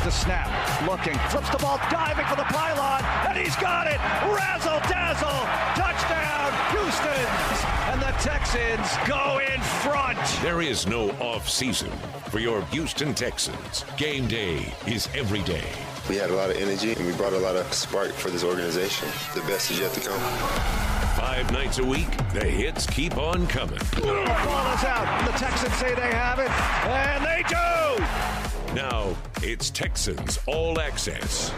Here's the snap. Looking. Flips the ball, diving for the pylon. And he's got it. Razzle dazzle. Touchdown, Houston. And the Texans go in front. There is no off season for your Houston Texans. Game day is every day. We had a lot of energy and we brought a lot of spark for this organization. The best is yet to come. Five nights a week, the hits keep on coming. The ball is out. The Texans say they have it, and they do. Now it's Texans All Access.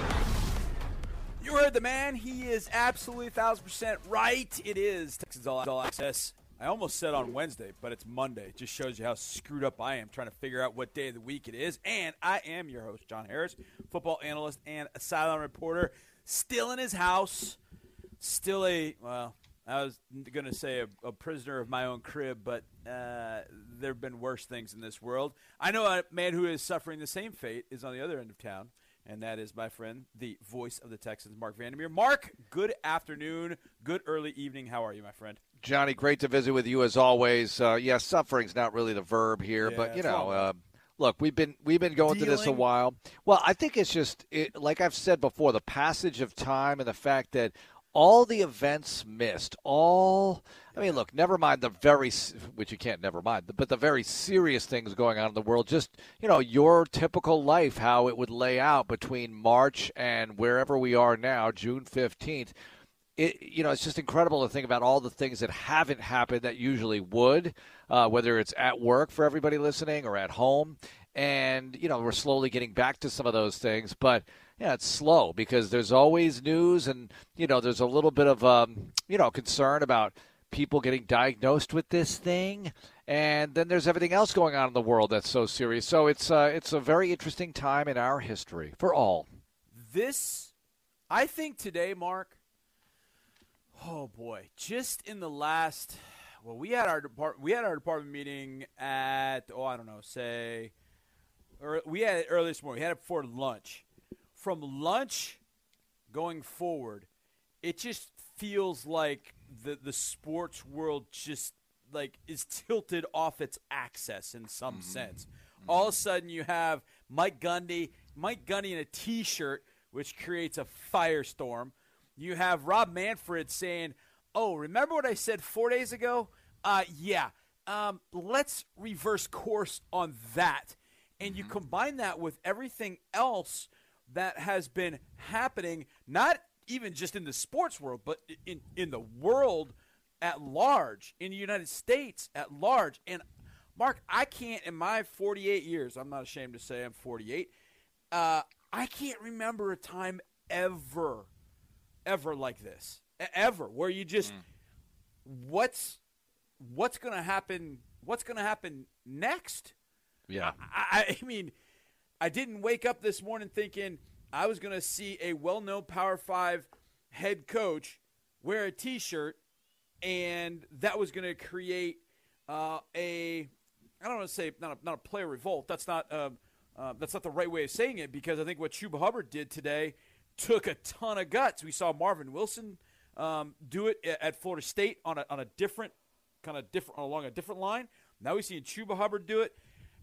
You heard the man. He is absolutely 1,000% right. It is Texans All, Access. I almost said on Wednesday, but it's Monday. It just shows you how screwed up I am trying to figure out what day of the week it is. And I am your host, John Harris, football analyst and a sideline reporter, still in his house, still a, well, I was going to say a, a, prisoner of my own crib, but uh, there have been worse things in this world. I know a man who is suffering the same fate is on the other end of town and that is my friend, the voice of the Texans, Marc Vandermeer. Marc, good afternoon, good early evening. How are you, my friend? Johnny, great to visit with you as always. Uh, yeah, suffering's not really the verb here, yeah, but you know, uh, look, we've been we've been going Dealing. through this a while. Well, I think it's just it, like I've said before, the passage of time and the fact that all the events missed, all I mean, look, never mind the very, which you can't never mind, but the very serious things going on in the world. Just, you know, your typical life, how it would lay out between March and wherever we are now, June 15th. It, you know, it's just incredible to think about all the things that haven't happened that usually would, uh, whether it's at work for everybody listening or at home. And, you know, we're slowly getting back to some of those things. But, yeah, it's slow because there's always news and, you know, there's a little bit of, um, you know, concern about – people getting diagnosed with this thing, and then there's everything else going on in the world that's so serious. So it's uh, it's a very interesting time in our history for all. This, I think today, Marc. Oh boy, just in the last, well, we had our depart we had our department meeting at oh I don't know say, or we had it early this morning. We had it before lunch. From lunch going forward, it just feels like the the sports world just like is tilted off its axis in some mm-hmm. sense. Mm-hmm. All of a sudden, you have Mike Gundy, Mike Gundy in a T-shirt, which creates a firestorm. You have Rob Manfred saying, "Oh, remember what I said four days ago? Uh, yeah, um, let's reverse course on that." And mm-hmm. you combine that with everything else that has been happening, not even just in the sports world, but in, in the world at large, in the United States at large. And Marc, I can't, in my 48 years, I'm not ashamed to say I'm 48, uh, I can't remember a time ever, ever like this, ever, where you just, mm. what's, what's going to happen? What's going to happen next? Yeah. I, I mean, I didn't wake up this morning thinking – I was going to see a well known Power Five head coach wear a t shirt, and that was going to create uh, a, I don't want to say, not a, not a player revolt. That's not, uh, uh, that's not the right way of saying it because I think what Chuba Hubbard did today took a ton of guts. We saw Marvin Wilson um, do it at Florida State on a, on a different, kind of different, along a different line. Now we're seeing Chuba Hubbard do it.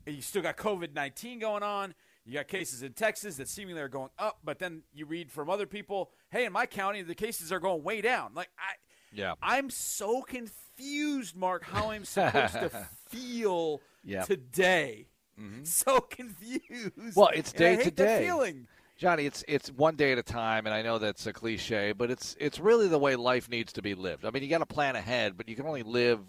And you still got COVID 19 going on. You got cases in Texas that seemingly are going up, but then you read from other people, hey, in my county, the cases are going way down. Like I, yeah, I'm so confused, Marc, how I'm supposed to feel today. Mm-hmm. So confused. Well, it's day to day. Feeling. Johnny, it's it's one day at a time, and I know that's a cliche, but it's it's really the way life needs to be lived. I mean, you got to plan ahead, but you can only live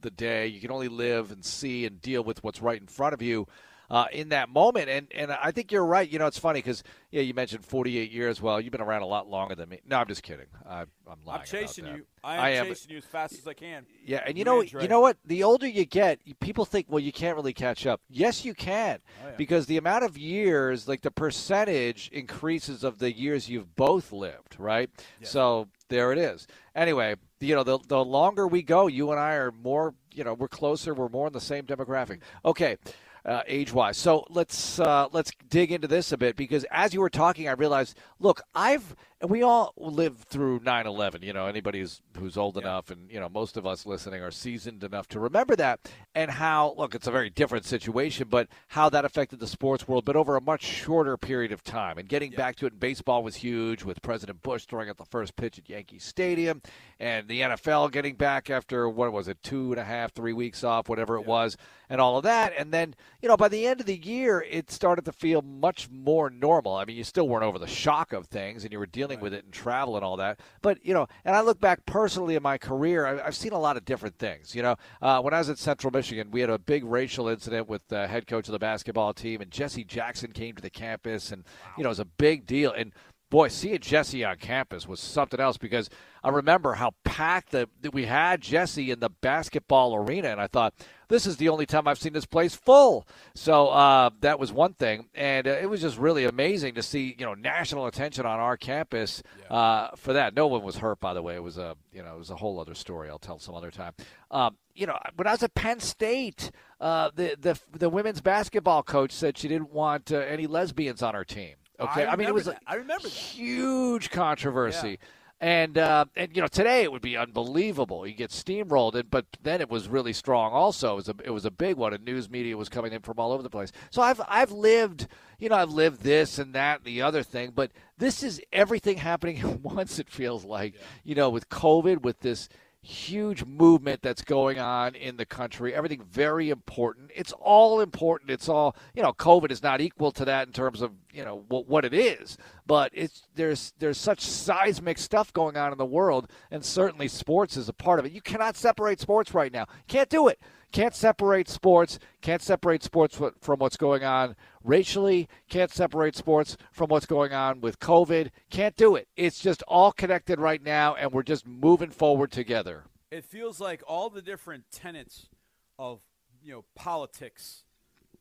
the day. You can only live and see and deal with what's right in front of you uh, in that moment. And and I think you're right. You know, it's funny because yeah, you mentioned 48 years. Well, you've been around a lot longer than me. No, I'm just kidding. I, am lying. I'm chasing you. I am, I am chasing you as fast as I can. Yeah, and you know, you know what? The older you get, people think, well, you can't really catch up. Yes, you can, oh, yeah. because the amount of years, like the percentage increases of the years you've both lived, right? Yes. So there it is. Anyway, you know, the the longer we go, you and I are more, you know, we're closer, we're more in the same demographic. Okay. Uh, age wise. So let's uh, let's dig into this a bit because as you were talking, I realized, look, I've and we all lived through 9/11. You know, anybody who's who's old yeah. enough, and you know, most of us listening are seasoned enough to remember that, and how look, it's a very different situation, but how that affected the sports world, but over a much shorter period of time. And getting yeah. back to it in baseball was huge, with President Bush throwing out the first pitch at Yankee Stadium, and the NFL getting back after what was it, two and a half, three weeks off, whatever it yeah. was, and all of that, and then you know, by the end of the year, it started to feel much more normal. I mean, you still weren't over the shock of things, and you were dealing right. with it and travel and all that. But you know, and I look back personally in my career, I've seen a lot of different things. You know, uh, when I was at Central Michigan, we had a big racial incident with the head coach of the basketball team, and Jesse Jackson came to the campus, and wow. you know, it was a big deal. And boy, seeing Jesse on campus was something else because I remember how packed that we had Jesse in the basketball arena, and I thought this is the only time I've seen this place full. So uh, that was one thing, and uh, it was just really amazing to see you know national attention on our campus yeah. uh, for that. No one was hurt, by the way. It was a you know it was a whole other story. I'll tell some other time. Um, you know, when I was at Penn State, uh, the the the women's basketball coach said she didn't want uh, any lesbians on her team. Okay, I, I mean it was that. I remember that. huge controversy. Yeah. And uh, and you know today it would be unbelievable. You get steamrolled, and but then it was really strong. Also, it was a it was a big one, and news media was coming in from all over the place. So I've I've lived, you know, I've lived this and that and the other thing, but this is everything happening at once. It feels like, yeah. you know, with COVID, with this huge movement that's going on in the country. Everything very important. It's all important. It's all you know. COVID is not equal to that in terms of you know what, what it is, but it's there's there's such seismic stuff going on in the world, and certainly sports is a part of it. You cannot separate sports right now. Can't do it. Can't separate sports. Can't separate sports from what's going on racially. Can't separate sports from what's going on with COVID. Can't do it. It's just all connected right now, and we're just moving forward together. It feels like all the different tenets of you know politics,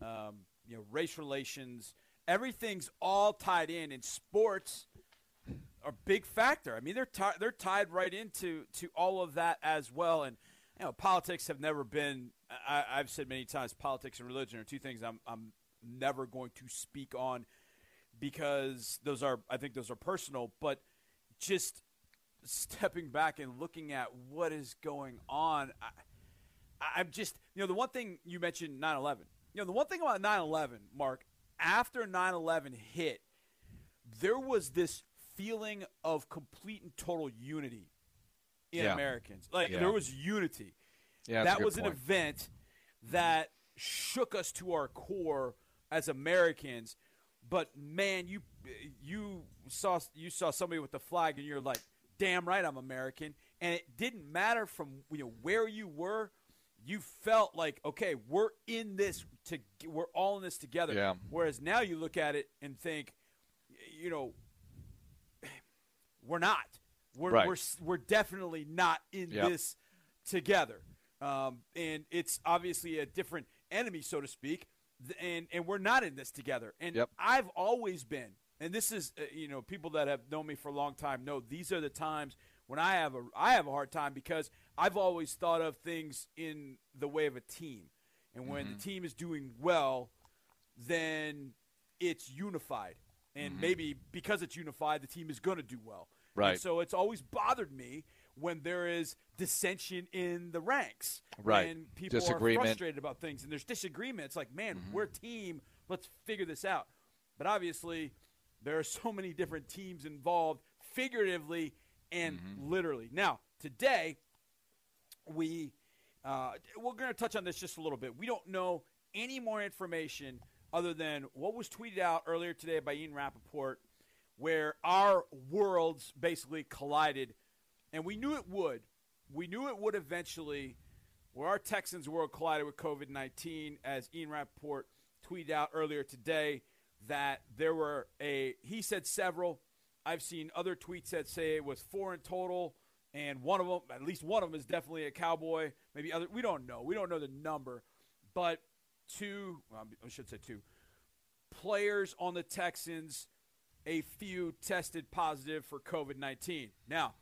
um, you know race relations, everything's all tied in. and sports, are a big factor. I mean, they're t- they're tied right into to all of that as well, and you know, politics have never been. I, have said many times, politics and religion are two things I'm, I'm never going to speak on because those are, I think, those are personal. But just stepping back and looking at what is going on, I, I'm just, you know, the one thing you mentioned 9/11. You know, the one thing about 9/11, Marc, after 9/11 hit, there was this feeling of complete and total unity in yeah. Americans. Like yeah. there was unity. Yeah, that was point. an event that shook us to our core as Americans. But man, you you saw you saw somebody with the flag, and you're like, "Damn right, I'm American." And it didn't matter from you know where you were. You felt like, okay, we're in this to we're all in this together. Yeah. Whereas now you look at it and think, you know, we're not. We're right. we're we're definitely not in yep. this together. Um, and it's obviously a different enemy, so to speak. And and we're not in this together. And yep. I've always been, and this is uh, you know people that have known me for a long time know these are the times when I have a I have a hard time because I've always thought of things in the way of a team. And when mm-hmm. the team is doing well, then it's unified. And mm-hmm. maybe because it's unified, the team is going to do well. Right. And so it's always bothered me when there is dissension in the ranks. Right. When people are frustrated about things and there's disagreement. It's like, man, mm-hmm. we're a team. Let's figure this out. But obviously, there are so many different teams involved, figuratively and mm-hmm. literally. Now, today, we uh, we're going to touch on this just a little bit. We don't know any more information other than what was tweeted out earlier today by Ian Rapoport – where our worlds basically collided, and we knew it would. We knew it would eventually, where our Texans world collided with COVID 19, as Ian Rapoport tweeted out earlier today that there were a, he said several. I've seen other tweets that say it was four in total, and one of them, at least one of them, is definitely a cowboy. Maybe other, we don't know. We don't know the number, but two, well, I should say two, players on the Texans a few tested positive for COVID 19. Now,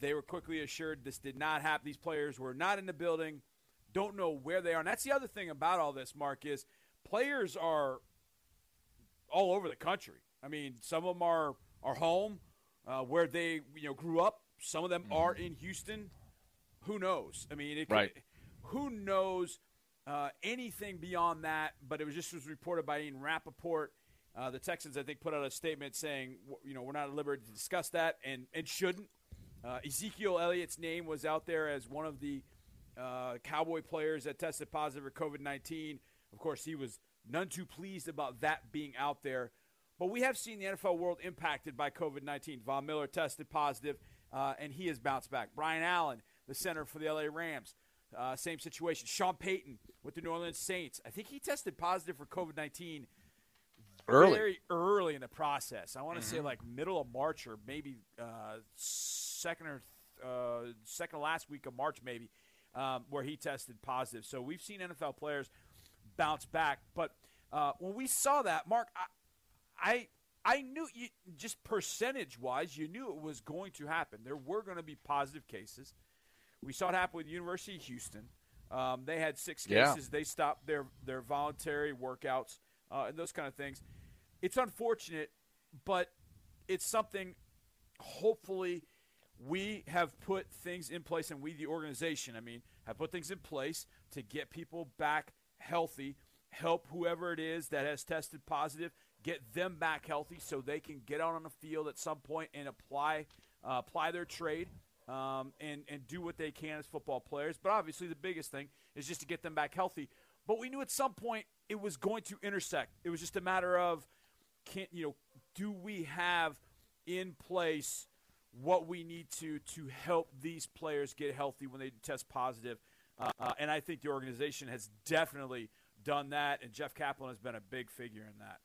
they were quickly assured this did not happen. These players were not in the building. don't know where they are. And that's the other thing about all this, Marc, is players are all over the country. I mean, some of them are are home uh, where they you know grew up. Some of them mm-hmm. are in Houston. Who knows? I mean, could, right. who knows uh, anything beyond that? But it was just was reported by Ian Rapoport Uh, the Texans, I think, put out a statement saying, you know, we're not at liberty to discuss that, and and shouldn't. Uh, Ezekiel Elliott's name was out there as one of the uh, Cowboy players that tested positive for COVID 19. Of course, he was none too pleased about that being out there. But we have seen the NFL world impacted by COVID 19. Von Miller tested positive, uh, and he has bounced back. Brian Allen, the center for the LA Rams, uh, same situation. Sean Payton with the New Orleans Saints. I think he tested positive for COVID 19 early. very early in the process. I want to mm-hmm. say like middle of March or maybe uh, second or uh, second last week of March, maybe, um, where he tested positive. So we've seen NFL players bounce back. But uh, when we saw that, Marc, I, I I knew you, just percentage wise, you knew it was going to happen. There were going to be positive cases. We saw it happen with University of Houston. Um, they had six cases. Yeah. They stopped their their voluntary workouts uh, and those kind of things. It's unfortunate, but it's something. Hopefully, we have put things in place, and we, the organization, I mean, have put things in place to get people back healthy, help whoever it is that has tested positive get them back healthy so they can get out on the field at some point and apply uh, apply their trade um, and and do what they can as football players. But obviously, the biggest thing is just to get them back healthy. But we knew at some point it was going to intersect. It was just a matter of can you know do we have in place what we need to to help these players get healthy when they test positive. Uh, uh, and I think the organization has definitely done that, and Geoff Kaplan has been a big figure in that.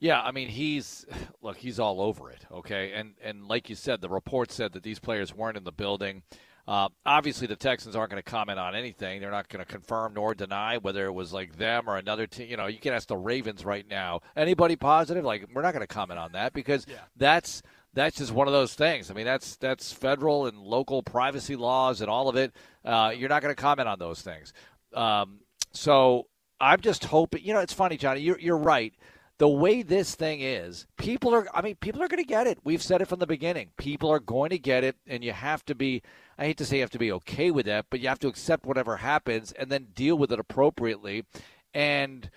Yeah, I mean he's look, he's all over it. Okay, and and like you said, the report said that these players weren't in the building. Uh, obviously, the Texans aren't going to comment on anything. They're not going to confirm nor deny whether it was like them or another team. You know, you can ask the Ravens right now. Anybody positive? Like, we're not going to comment on that because yeah. that's that's just one of those things. I mean, that's that's federal and local privacy laws and all of it. Uh, you're not going to comment on those things. Um, so I'm just hoping. You know, it's funny, Johnny. You're you're right the way this thing is, people are, I mean, people are going to get it. We've said it from the beginning. People are going to get it, and you have to be, I hate to say you have to be okay with that, but you have to accept whatever happens and then deal with it appropriately. And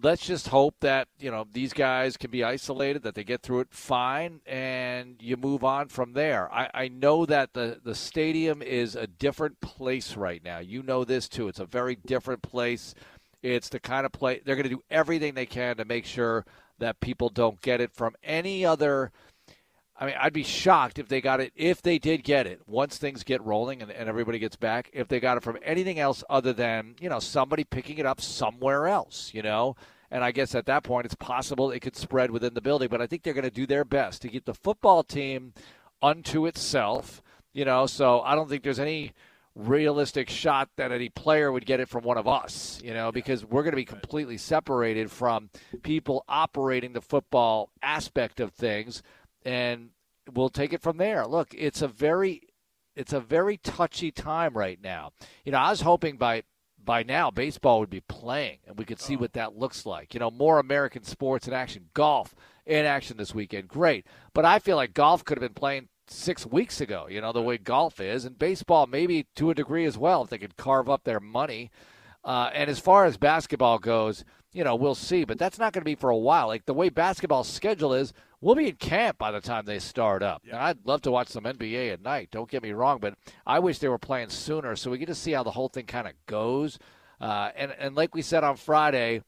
let's just hope that, you know, these guys can be isolated, that they get through it fine, and you move on from there. I, I know that the, the stadium is a different place right now. You know this too. It's a very different place it's the kind of play they're going to do everything they can to make sure that people don't get it from any other. I mean, I'd be shocked if they got it, if they did get it, once things get rolling and, and everybody gets back, if they got it from anything else other than, you know, somebody picking it up somewhere else, you know? And I guess at that point, it's possible it could spread within the building. But I think they're going to do their best to keep the football team unto itself, you know? So I don't think there's any realistic shot that any player would get it from one of us, you know, because we're going to be completely separated from people operating the football aspect of things and we'll take it from there. Look, it's a very it's a very touchy time right now. You know, I was hoping by by now baseball would be playing and we could see oh. what that looks like. You know, more American sports in action, golf in action this weekend. Great. But I feel like golf could have been playing six weeks ago, you know, the way golf is, and baseball maybe to a degree as well, if they could carve up their money. Uh, and as far as basketball goes, you know, we'll see, but that's not going to be for a while. Like the way basketball's schedule is, we'll be in camp by the time they start up. Yeah. I'd love to watch some NBA at night, don't get me wrong, but I wish they were playing sooner so we get to see how the whole thing kind of goes. Uh, and, and like we said on Friday,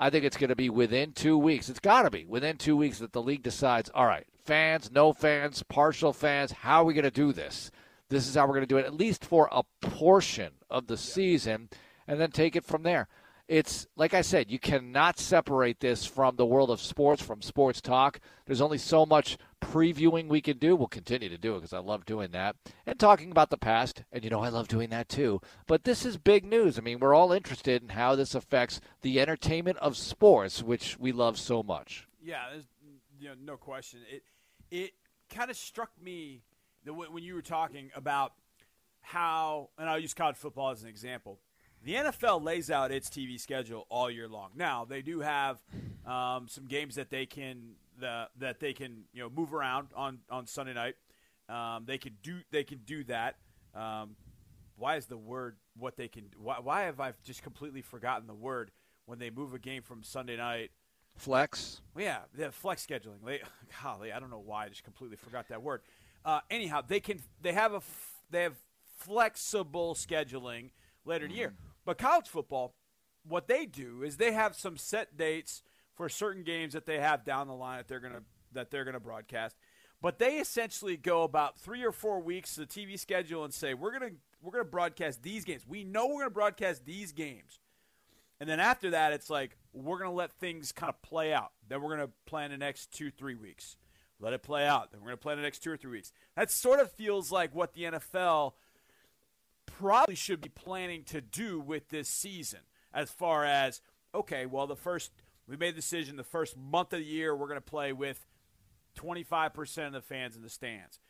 I think it's going to be within two weeks. It's got to be within two weeks that the league decides, all right, fans, no fans, partial fans. How are we going to do this? This is how we're going to do it, at least for a portion of the season, and then take it from there. It's like I said, you cannot separate this from the world of sports, from sports talk. There's only so much previewing we can do. We'll continue to do it because I love doing that and talking about the past. And you know, I love doing that too. But this is big news. I mean, we're all interested in how this affects the entertainment of sports, which we love so much. Yeah, there's you know, no question. It it kind of struck me that when you were talking about how, and I'll use college football as an example, The NFL lays out its TV schedule all year long. Now they do have um, some games that they can the, that they can you know move around on on Sunday night. Um, they can do they can do that. Um, why is the word what they can? Why, why have I just completely forgotten the word when they move a game from Sunday night? Flex. Yeah, the flex scheduling. They, golly, I don't know why I just completely forgot that word. Uh, anyhow, they can they have a they have flexible scheduling later in the year. Mm-hmm. But college football, what they do is they have some set dates for certain games that they have down the line that they're gonna that they're gonna broadcast. But they essentially go about three or four weeks to the TV schedule and say we're gonna we're gonna broadcast these games. We know we're gonna broadcast these games, and then after that, it's like we're gonna let things kind of play out. Then we're gonna plan the next two three weeks. Let it play out. Then we're gonna plan the next two or three weeks. That sort of feels like what the NFL probably should be planning to do with this season as far as okay, well the first we made the decision the first month of the year we're going to play with 25% of the fans in the stands.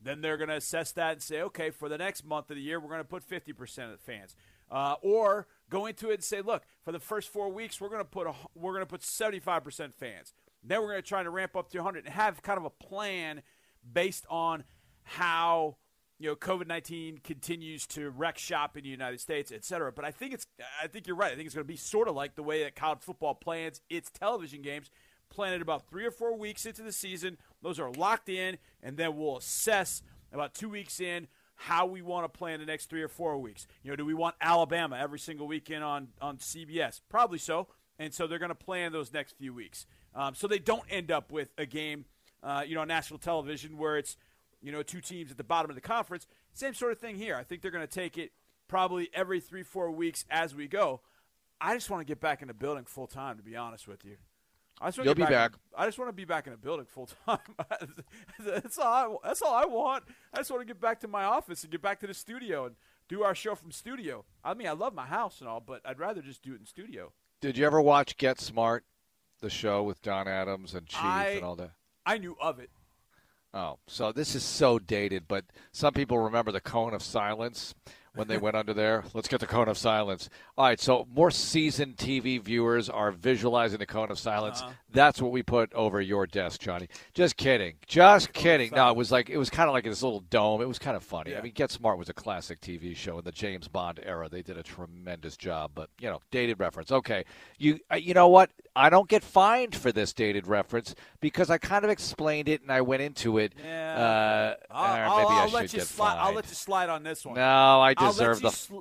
Then they're going to assess that and say, okay, for the next month of the year, we're going to put 50% of the fans. Uh, or go into it and say, look, for the first four weeks, we're going to put a, we're going to put 75% fans. Then we're going to try to ramp up to 100 and have kind of a plan based on how you know COVID nineteen continues to wreck shop in the United States, et cetera. But I think it's I think you're right. I think it's going to be sort of like the way that college football plans its television games. Planned about three or four weeks into the season. Those are locked in, and then we'll assess about two weeks in how we want to plan the next three or four weeks. You know, do we want Alabama every single weekend on on CBS? Probably so. And so they're going to plan those next few weeks, um, so they don't end up with a game, uh, you know, on national television where it's you know, two teams at the bottom of the conference. Same sort of thing here. I think they're going to take it probably every three, four weeks as we go. I just want to get back in the building full time, to be honest with you. I just want You'll to be back. back. I just want to be back in a building full time. that's all. I, that's all I want. I just want to get back to my office and get back to the studio and do our show from studio. I mean, I love my house and all, but I'd rather just do it in studio. Did you ever watch Get Smart, the show with Don Adams and Chief I, and all that? I knew of it. Oh, so this is so dated, but some people remember the cone of silence when they went under there. Let's get the cone of silence. All right, so more seasoned TV viewers are visualizing the cone of silence. Uh-huh. That's what we put over your desk, Johnny. Just kidding. Just kidding. No, it was like it was kind of like this little dome. It was kind of funny. Yeah. I mean, Get Smart was a classic TV show in the James Bond era. They did a tremendous job, but you know, dated reference. Okay, you uh, you know what? I don't get fined for this dated reference because I kind of explained it and I went into it. Yeah. Uh, I'll, I'll, I'll let you slide. I'll let you slide on this one. No, I deserve the. Sl-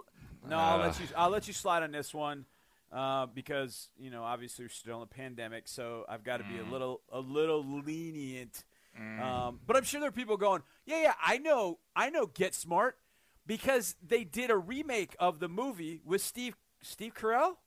no, I'll let you. I'll let you slide on this one. Uh, because you know, obviously we're still in a pandemic, so I've got to be mm. a little, a little lenient. Mm. Um, but I'm sure there are people going, yeah, yeah, I know, I know, Get Smart, because they did a remake of the movie with Steve, Steve Carell.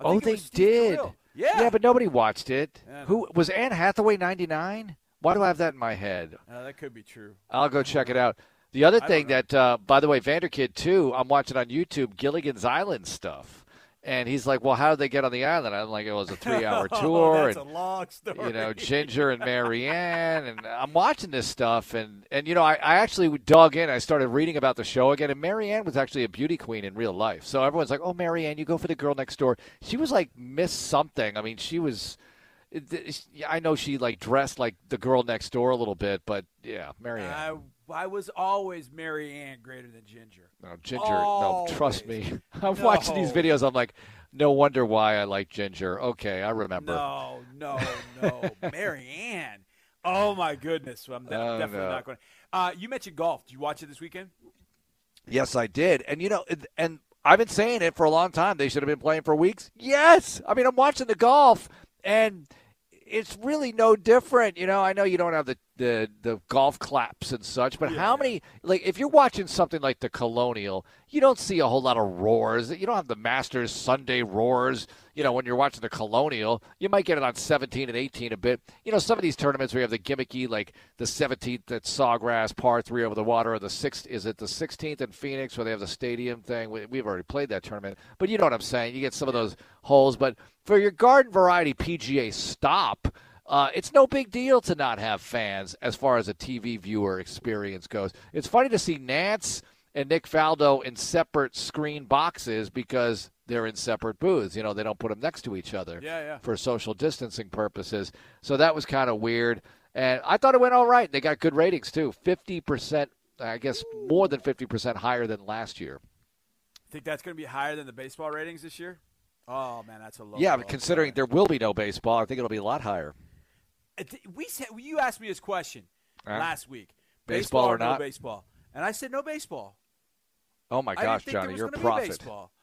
oh, they did. Carell. Yeah, yeah, but nobody watched it. Yeah. Who was Anne Hathaway? Ninety nine. Why do I have that in my head? Uh, that could be true. I'll go check it out. The other thing that, uh, by the way, Vanderkid too. I'm watching on YouTube Gilligan's Island stuff. And he's like, "Well, how did they get on the island?" I'm like, "It was a three-hour oh, tour." oh, that's and, a long story. You know, Ginger and Mary Ann, and I'm watching this stuff, and and you know, I, I actually dug in. I started reading about the show again, and Mary Ann was actually a beauty queen in real life. So everyone's like, "Oh, Mary Ann, you go for the girl next door." She was like Miss something. I mean, she was. I know she like dressed like the girl next door a little bit, but yeah, Mary Ann. I, I was always Mary Marianne greater than Ginger. No, Ginger. Always. No, trust me. I'm no. watching these videos. I'm like, no wonder why I like Ginger. Okay, I remember. No, no, no, Mary Ann. Oh my goodness, I'm oh, definitely no. not going. Uh, you mentioned golf. Did you watch it this weekend? Yes, I did. And you know, and I've been saying it for a long time. They should have been playing for weeks. Yes, I mean, I'm watching the golf and it's really no different. You know, I know you don't have the the, the golf claps and such, but yeah. how many like if you're watching something like the Colonial, you don't see a whole lot of roars. You don't have the Masters Sunday roars. You know, when you're watching the Colonial, you might get it on 17 and 18 a bit. You know, some of these tournaments where you have the gimmicky, like the 17th at Sawgrass, par three over the water, or the sixth is it the 16th in Phoenix where they have the stadium thing? We, we've already played that tournament, but you know what I'm saying. You get some of those holes, but for your garden variety PGA stop. Uh, it's no big deal to not have fans as far as a TV viewer experience goes. It's funny to see Nantz and Nick Faldo in separate screen boxes because they're in separate booths. You know, they don't put them next to each other yeah, yeah. for social distancing purposes. So that was kind of weird. And I thought it went all right. They got good ratings too. Fifty percent, I guess, more than fifty percent higher than last year. Think that's going to be higher than the baseball ratings this year? Oh man, that's a low. Yeah, but considering there will be no baseball, I think it'll be a lot higher. We said you asked me this question uh, last week: baseball, baseball or, or not? No baseball, and I said no baseball. Oh my gosh, Johnny, you're a prophet.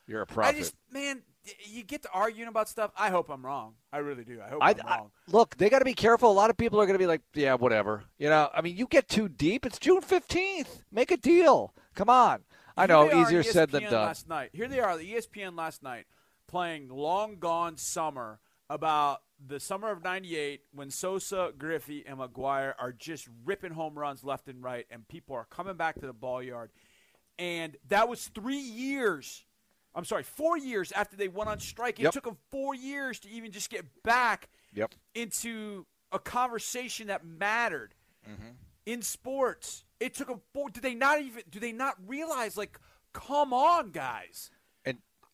You're a prophet. I just, man, you get to arguing about stuff. I hope I'm wrong. I really do. I hope I, am wrong. I, look, they got to be careful. A lot of people are going to be like, yeah, whatever. You know, I mean, you get too deep. It's June 15th. Make a deal. Come on. I know, easier said than done. Last night, here they are, the ESPN last night, playing "Long Gone Summer" about the summer of '98 when Sosa, Griffey, and McGwire are just ripping home runs left and right, and people are coming back to the ball yard. And that was three years. I'm sorry, four years after they went on strike. It yep. took them four years to even just get back yep. into a conversation that mattered mm-hmm. in sports. It took them four. Did they not even? Do they not realize? Like, come on, guys.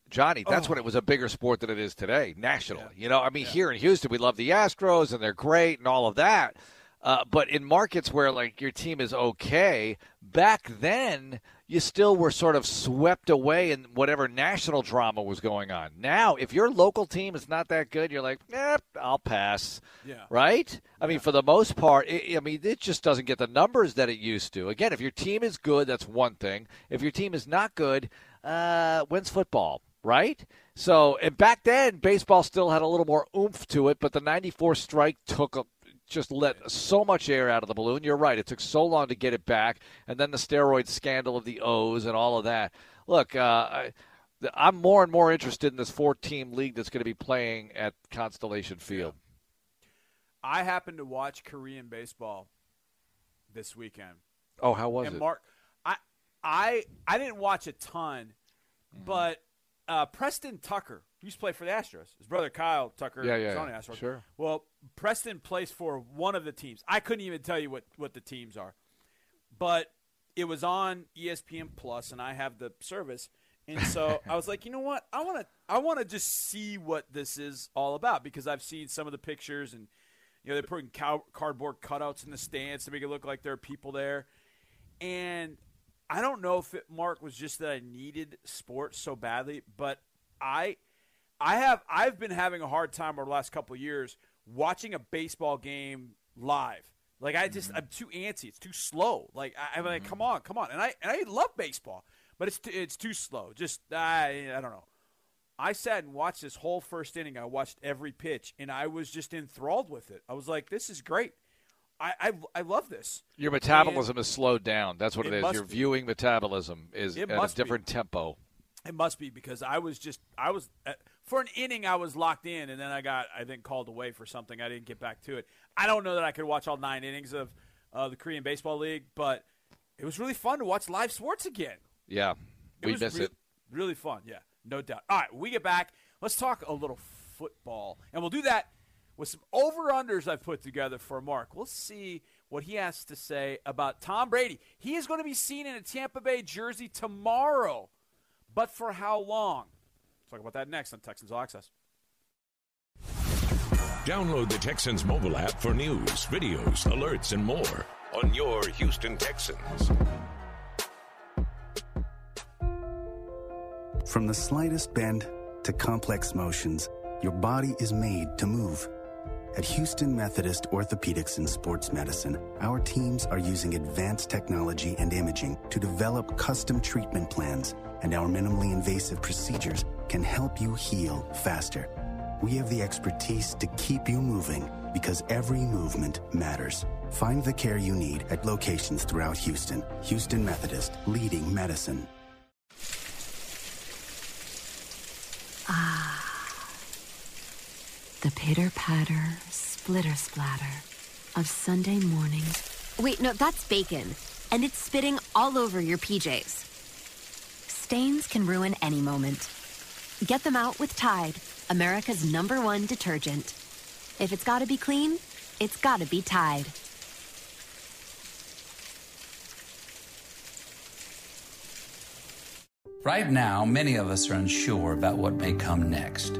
Johnny, that's oh. when it was a bigger sport than it is today, nationally. Yeah. You know, I mean, yeah. here in Houston, we love the Astros and they're great and all of that. Uh, but in markets where like your team is okay, back then you still were sort of swept away in whatever national drama was going on. Now, if your local team is not that good, you're like, eh, I'll pass. Yeah. Right? I mean, for the most part, it, I mean, it just doesn't get the numbers that it used to. Again, if your team is good, that's one thing. If your team is not good, uh, when's football? Right? So, and back then, baseball still had a little more oomph to it, but the 94 strike took a, just let so much air out of the balloon. You're right. It took so long to get it back. And then the steroid scandal of the O's and all of that. Look, uh, I, I'm more and more interested in this four team league that's going to be playing at Constellation Field. I happened to watch Korean baseball this weekend. Oh, how was and it? Marc, I, I, I didn't watch a ton, mm-hmm. but uh, Preston Tucker used to play for the Astros. His brother Kyle Tucker yeah, yeah, on the Astros. Sure. Well, Preston plays for one of the teams. I couldn't even tell you what, what the teams are, but it was on ESPN Plus, and I have the service. And so I was like, you know what? I want to I want to just see what this is all about because I've seen some of the pictures and you know they're putting cow- cardboard cutouts in the stands to make it look like there are people there. And I don't know if it, Marc was just that I needed sports so badly, but I I have I've been having a hard time over the last couple of years watching a baseball game live. Like I just mm-hmm. I'm too antsy. It's too slow. Like I, am like, mm-hmm. come on, come on. And I and I love baseball, but it's too, it's too slow. Just I I don't know. I sat and watched this whole first inning. I watched every pitch, and I was just enthralled with it. I was like, this is great. I, I, I love this. Your metabolism and is slowed down. That's what it, it is. Your be. viewing metabolism is it at a different be. tempo. It must be because I was just I was uh, for an inning I was locked in and then I got I think called away for something I didn't get back to it. I don't know that I could watch all nine innings of uh, the Korean Baseball League, but it was really fun to watch live sports again. Yeah, we miss re- it. Really fun, yeah, no doubt. All right, we get back. Let's talk a little football, and we'll do that with some over unders I've put together for Marc. We'll see what he has to say about Tom Brady. He is going to be seen in a Tampa Bay jersey tomorrow, but for how long? Let's talk about that next on Texans All Access. Download the Texans mobile app for news, videos, alerts, and more on your Houston Texans. From the slightest bend to complex motions, your body is made to move at Houston Methodist Orthopedics and Sports Medicine, our teams are using advanced technology and imaging to develop custom treatment plans, and our minimally invasive procedures can help you heal faster. We have the expertise to keep you moving because every movement matters. Find the care you need at locations throughout Houston. Houston Methodist, leading medicine. Ah. The pitter patter, splitter splatter of Sunday mornings. Wait, no, that's bacon. And it's spitting all over your PJs. Stains can ruin any moment. Get them out with Tide, America's number one detergent. If it's gotta be clean, it's gotta be Tide. Right now, many of us are unsure about what may come next.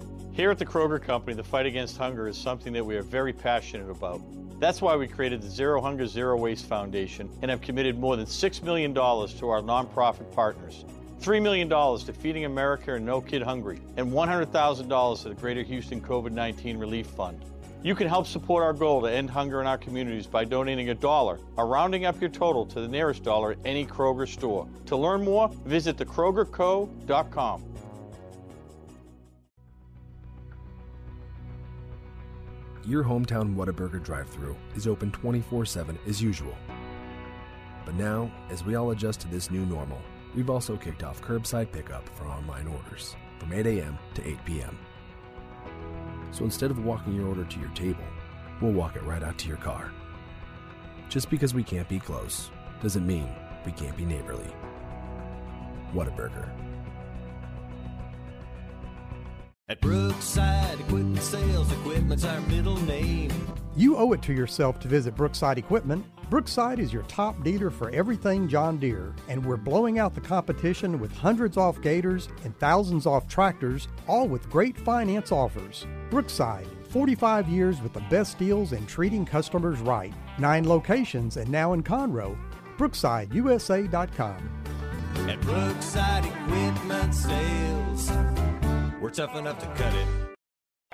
Here at the Kroger Company, the fight against hunger is something that we are very passionate about. That's why we created the Zero Hunger Zero Waste Foundation and have committed more than $6 million to our nonprofit partners. $3 million to Feeding America and No Kid Hungry, and $100,000 to the Greater Houston COVID 19 Relief Fund. You can help support our goal to end hunger in our communities by donating a dollar or rounding up your total to the nearest dollar at any Kroger store. To learn more, visit thekrogerco.com. Your hometown Whataburger drive through is open 24 7 as usual. But now, as we all adjust to this new normal, we've also kicked off curbside pickup for online orders from 8 a.m. to 8 p.m. So instead of walking your order to your table, we'll walk it right out to your car. Just because we can't be close doesn't mean we can't be neighborly. Whataburger. At Brookside Equipment Sales, equipment's our middle name. You owe it to yourself to visit Brookside Equipment. Brookside is your top dealer for everything John Deere, and we're blowing out the competition with hundreds off gators and thousands off tractors, all with great finance offers. Brookside, 45 years with the best deals and treating customers right. Nine locations and now in Conroe. BrooksideUSA.com. At Brookside Equipment Sales. We're tough enough to cut it.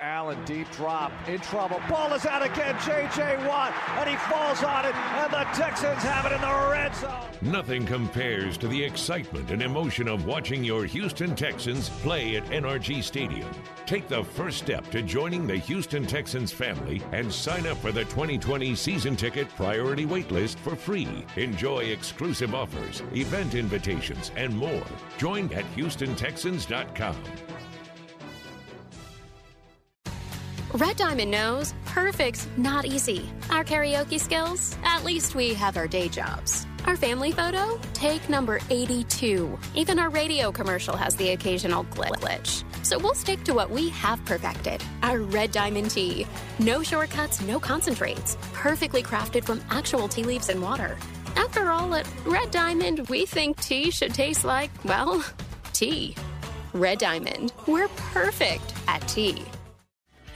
Allen deep drop in trouble. Ball is out again. J.J. Watt, and he falls on it, and the Texans have it in the red zone. Nothing compares to the excitement and emotion of watching your Houston Texans play at NRG Stadium. Take the first step to joining the Houston Texans family and sign up for the 2020 season ticket priority waitlist for free. Enjoy exclusive offers, event invitations, and more. Join at HoustonTexans.com. Red Diamond knows perfect's not easy. Our karaoke skills? At least we have our day jobs. Our family photo? Take number 82. Even our radio commercial has the occasional glitch. So we'll stick to what we have perfected our Red Diamond tea. No shortcuts, no concentrates. Perfectly crafted from actual tea leaves and water. After all, at Red Diamond, we think tea should taste like, well, tea. Red Diamond, we're perfect at tea.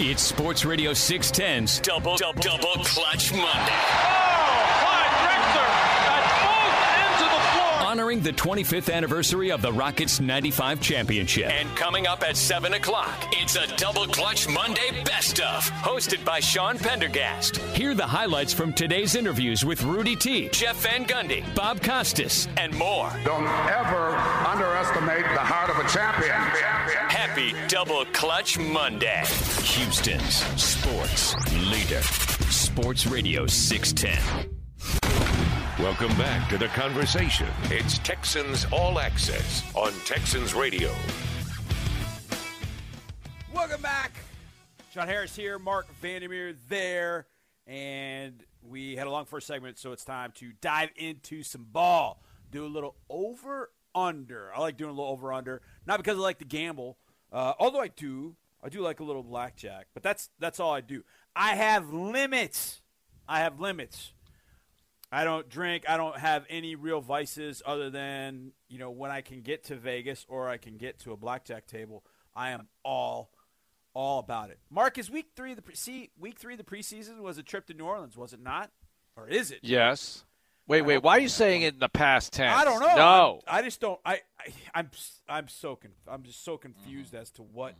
It's Sports Radio 610's Double Double Double Clutch Monday. Oh, Honoring the 25th anniversary of the Rockets 95 championship. And coming up at 7 o'clock, it's a Double Clutch Monday Best of, hosted by Sean Pendergast. Hear the highlights from today's interviews with Rudy T, Jeff Van Gundy, Bob Costas, and more. Don't ever underestimate the heart of a champion. Happy Double Clutch Monday. Houston's sports leader. Sports Radio 610. Welcome back to the conversation. It's Texans All Access on Texans Radio. Welcome back. John Harris here, Marc Vandermeer there, and we had a long first segment, so it's time to dive into some ball. Do a little over under. I like doing a little over under, not because I like to gamble, uh, although I do. I do like a little blackjack, but that's that's all I do. I have limits. I have limits. I don't drink. I don't have any real vices other than you know when I can get to Vegas or I can get to a blackjack table. I am all, all about it. Marc, is week three of the pre- see week three the preseason was a trip to New Orleans, was it not? Or is it? Yes. Wait, wait. Why are you saying it in the past tense? I don't know. No, I'm, i just don't. I, I I'm I'm so conf- I'm just so confused Mm-hmm. as to what.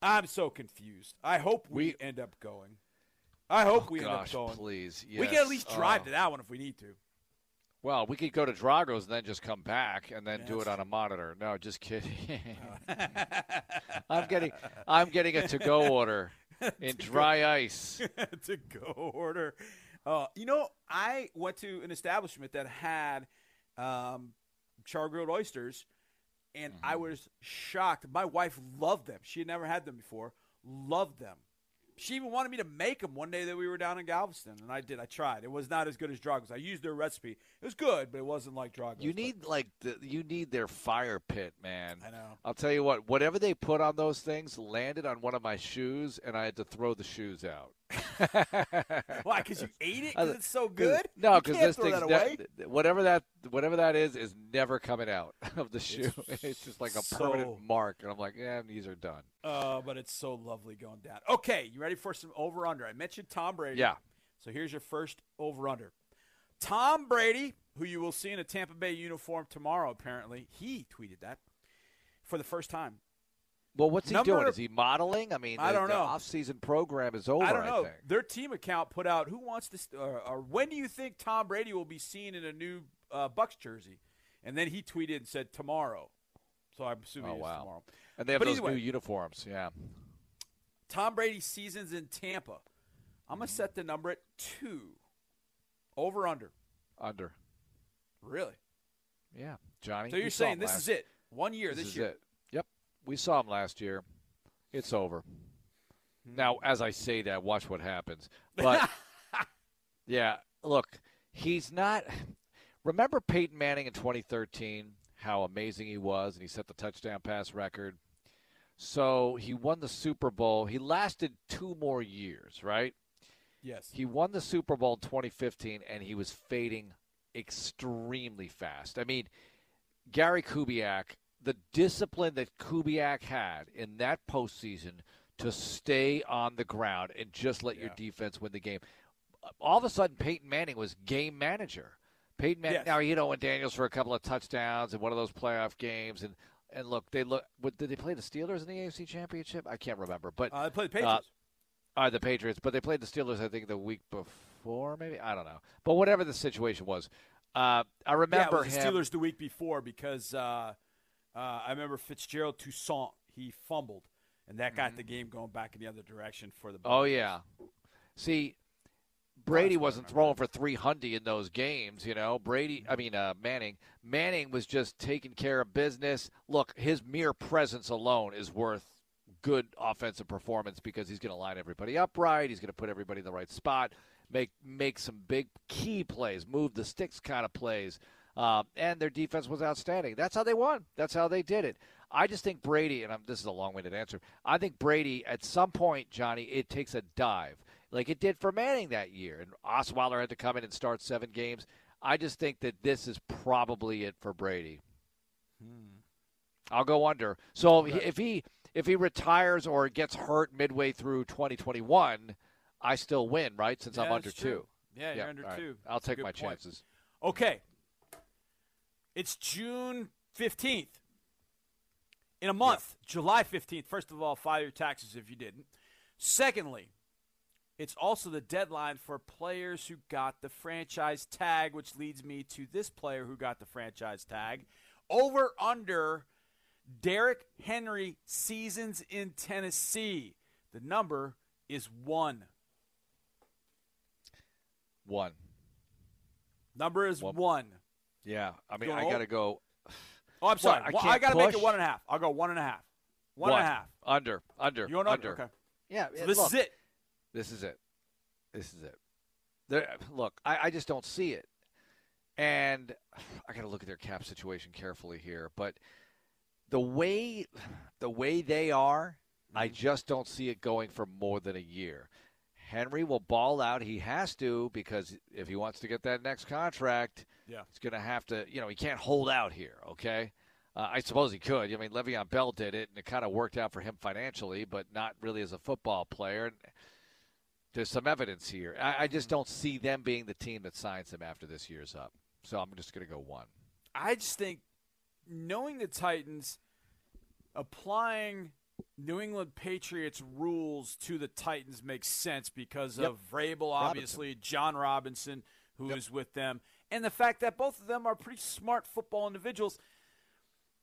I'm so confused. I hope we, end up going. I hope Oh, we end up going. please. We can at least drive Oh. to that one if we need to. Well, we could go to Drago's and then just come back and then Yeah, do it on a monitor. No, just kidding. I'm getting I'm getting a to-go order in To go- dry ice. to go order. Uh, you know, I went to an establishment that had um, char grilled oysters, and I Mm-hmm. was shocked. My wife loved them. She had never had them before. Loved them. She even wanted me to make them one day that we were down in Galveston, and I did. I tried. It was not as good as Drago's. I used their recipe. It was good, but it wasn't like Drago's. You but- need like the you need their fire pit, man. I know. I'll tell you what. Whatever they put on those things landed on one of my shoes, and I had to throw the shoes out. Why? Because you ate it? Because it's so good? No, because this thing's that ne- whatever that whatever that is is never coming out of the shoe. It's, just like a so- permanent mark, and I'm like, yeah, these are done. Uh, but it's so lovely going down. Okay, you ready for some over under? I mentioned Tom Brady. Yeah. So here's your first over under. Tom Brady, who you will see in a Tampa Bay uniform tomorrow, apparently, he tweeted that for the first time. Well, what's he Number- doing? Is he modeling? I mean, I the, don't know. off-season program is over. I don't know. think. Their team account put out who wants this, or, or when do you think Tom Brady will be seen in a new uh, Bucks jersey? And then he tweeted and said tomorrow. So I'm assuming Oh wow! tomorrow. And they have But those either way, new uniforms. Yeah. Tom Brady seasons in Tampa. I'm gonna set the number at two. Over under. Under. Really? Yeah, Johnny. So you're saying this last- is it? One year this, is year. it. We saw him last year. It's over. Hmm. Now, as I say that, watch what happens. But yeah, look, he's not. Remember Peyton Manning in 2013? How amazing he was, and he set the touchdown pass record. So he won the Super Bowl. He lasted two more years, right? Yes. He won the Super Bowl in 2015, and he was fading extremely fast. I mean, Gary Kubiak, the discipline that Kubiak had in that postseason to stay on the ground and just let your defense win the game. All of a sudden, Peyton Manning was game manager. Peyton Manning. Yes. Now you know when Daniels for a couple of touchdowns in one of those playoff games, and and look, they look. What, did they play the Steelers in the AFC Championship? I can't remember, but Uh, they played the uh, Patriots. uh, the Patriots, but they played the Steelers. I think the week before, maybe I don't know. But whatever the situation was, uh, I remember yeah, the. Steelers the week before because uh, I remember Fitzgerald Toussaint he fumbled, and that got the game going back in the other direction for the. Mm-hmm. Oh yeah, see, Brady wasn't throwing for three hundred in those games. You know, Brady. I mean, uh, Manning. Manning was just taking care of business. Look, his mere presence alone is worth good offensive performance because he's going to line everybody up right. He's going to put everybody in the right spot, make make some big key plays, move the sticks kind of plays. Uh, and their defense was outstanding. That's how they won. That's how they did it. I just think Brady, and I'm, this is a long-winded answer. I think Brady, at some point, Johnny, it takes a dive, like it did for Manning that year, and Osweiler had to come in and start seven games. I just think that this is probably it for Brady. I'll go under. So if he- if he if he retires or gets hurt midway through 2021, I still win, right? Since I'm under two. Yeah, you're under right. two. I'll take my point. chances. Okay. It's June 15th. In a month, July 15th. First of all, file your taxes if you didn't. Secondly, it's also the deadline for players who got the franchise tag, which leads me to this player who got the franchise tag. Over under Derrick Henry seasons in Tennessee. The number is one. One. Number is One. one. Yeah, I mean, I got to go. Oh, I'm sorry. What, I Well, I got to make it one and a half. I'll go one and a half. One and a half. Under, under, You want under? Okay. Yeah, So this look, is it. This is it. This is it. There, look, I, I just don't see it, and I got to look at their cap situation carefully here. But the way, the way they are, I Mm-hmm. just don't see it going for more than a year. Henry will ball out. He has to because if he wants to get that next contract, Yeah. he's going to have to. You know, he can't hold out here. Okay. Uh, I suppose he could. I mean, Le'Veon Bell did it, and it kind of worked out for him financially, but not really as a football player. there's some evidence here. I, I just don't see them being the team that signs him after this year's up. So I'm just going to go one. I just think knowing the Titans applying New England Patriots rules to the Titans makes sense because Yep. of Vrabel, obviously, Robinson. Jon Robinson, who is with them, and the fact that both of them are pretty smart football individuals.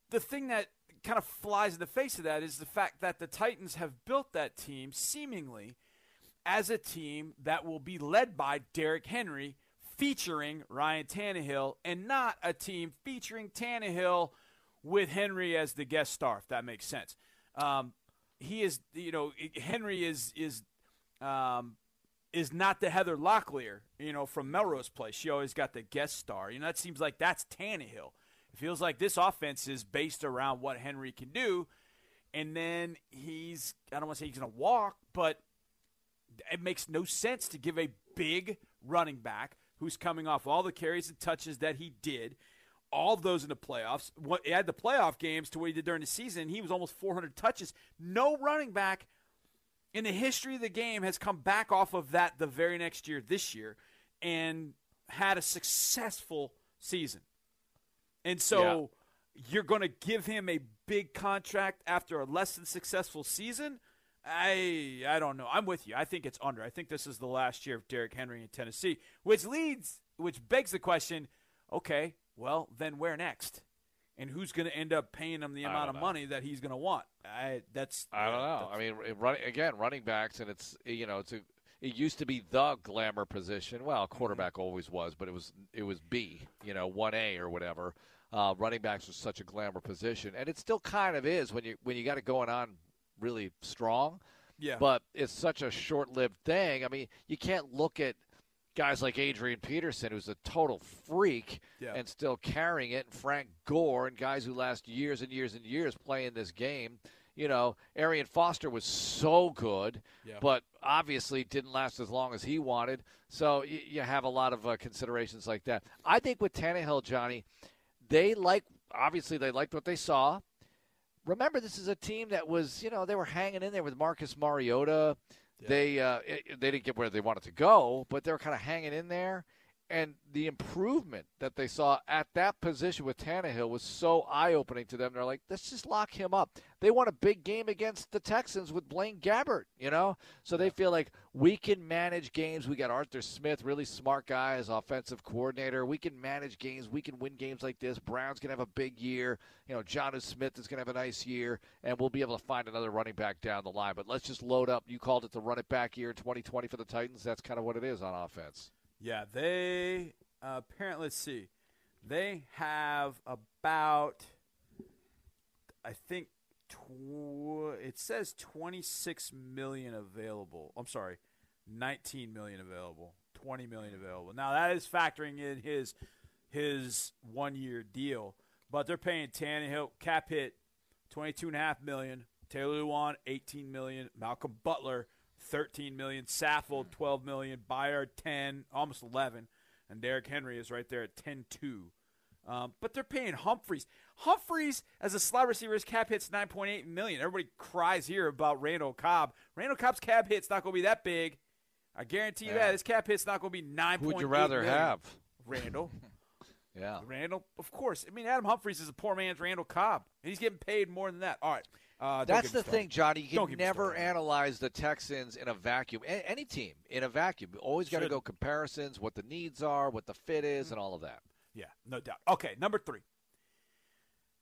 The thing that kind of flies in the face of that is the fact that the Titans have built that team seemingly as a team that will be led by Derrick Henry, featuring Ryan Tannehill, and not a team featuring Tannehill with Henry as the guest star. If that makes sense, um, he is. You know, Henry is is um, is not the Heather Locklear. You know, from Melrose Place. She always got the guest star. You know, that seems like that's Tannehill. It feels like this offense is based around what Henry can do, and then he's. I don't want to say he's going to walk, but it makes no sense to give a big running back who's coming off all the carries and touches that he did, all of those in the playoffs. What he had the playoff games to what he did during the season. He was almost 400 touches. No running back in the history of the game has come back off of that the very next year, this year, and had a successful season. And so you're going to give him a big contract after a less than successful season. I I don't know. I'm with you. I think it's under. I think this is the last year of Derrick Henry in Tennessee, which leads, which begs the question: Okay, well then where next? And who's going to end up paying him the I amount of know. money that he's going to want? I that's I don't know. I mean, it- running again, running backs, and it's you know, it's a, it used to be the glamour position. Well, quarterback always was, but it was it was B, you know, one A or whatever. Uh, running backs was such a glamour position, and it still kind of is when you when you got it going on really strong. Yeah. But it's such a short-lived thing. I mean, you can't look at guys like Adrian Peterson, who's a total freak, Yeah. and still carrying it, and Frank Gore, and guys who last years and years and years playing this game. You know, Arian Foster was so good, Yeah. but obviously didn't last as long as he wanted. So you, you have a lot of uh, considerations like that. I think with Tannehill, Johnny, they like obviously they liked what they saw. Remember, this is a team that was you know they were hanging in there with Marcus Mariota. They uh, it, they didn't get where they wanted to go, but they were kind of hanging in there. And the improvement that they saw at that position with Tannehill was so eye opening to them. They're like, let's just lock him up. They won a big game against the Texans with Blaine Gabbert, you know? So they feel like we can manage games. We got Arthur Smith, really smart guy as offensive coordinator. We can manage games. We can win games like this. Brown's going to have a big year. You know, Jonnu Smith is going to have a nice year, and we'll be able to find another running back down the line. But let's just load up. You called it the run it back year in 2020 for the Titans. That's kind of what it is on offense. Yeah, they uh, apparently. Let's see, they have about, I think, tw- it says twenty six million available. I'm sorry, nineteen million available, twenty million available. Now that is factoring in his his one year deal, but they're paying Tannehill cap hit twenty two and a half million. Taylor Lewan, eighteen million. Malcolm Butler, thirteen million. Saffold, twelve million. Byard, ten, almost eleven, and Derrick Henry is right there at 10-2. Um, but they're paying Humphries. Humphries as a slot receiver, his cap hits nine point eight million. Everybody cries here about Randall Cobb. Randall Cobb's cap hit's not going to be that big. I guarantee you Yeah. that his cap hit's not going to be nine. Who would you rather have? Randall. Yeah. Randall, of course. I mean, Adam Humphries is a poor man's Randall Cobb. and He's getting paid more than that. All right. Uh, That's the thing, Johnny. You can never analyze the Texans in a vacuum. A- any team in a vacuum. You always got to go comparisons, what the needs are, what the fit is, and all of that. Yeah, no doubt. Okay, number three.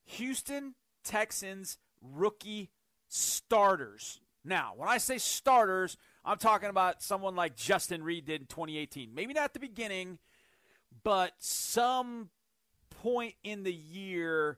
Houston Texans rookie starters. Now, when I say starters, I'm talking about someone like Justin Reid did in 2018. Maybe not at the beginning, but some point in the year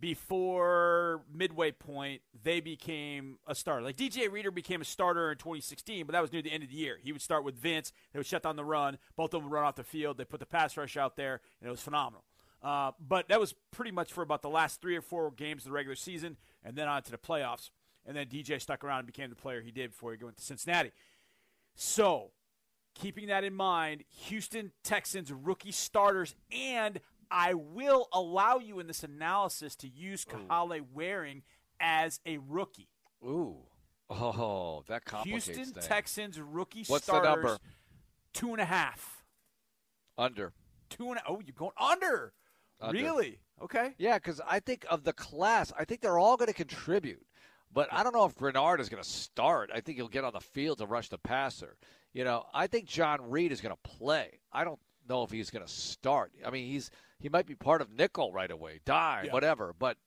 before midway point, they became a starter. Like DJ Reader became a starter in 2016, but that was near the end of the year. He would start with Vince. They would shut down the run. Both of them would run off the field. They put the pass rush out there, and it was phenomenal. Uh, but that was pretty much for about the last three or four games of the regular season, and then on to the playoffs. And then DJ stuck around and became the player he did before he went to Cincinnati. So, keeping that in mind, Houston Texans rookie starters, and I will allow you in this analysis to use Kahale Warring as a rookie. Ooh. Oh, that complicates Houston things. Texans rookie What's the starters. number? Two and a half. Under. Two and a, oh, you're going under. Under. Really? Okay. Yeah, because I think of the class, I think they're all going to contribute. But I don't know if Greenard is going to start. I think he'll get on the field to rush the passer. You know, I think John Reid is going to play. I don't know if he's going to start. I mean, he's he might be part of nickel right away, dime, Yeah. whatever. But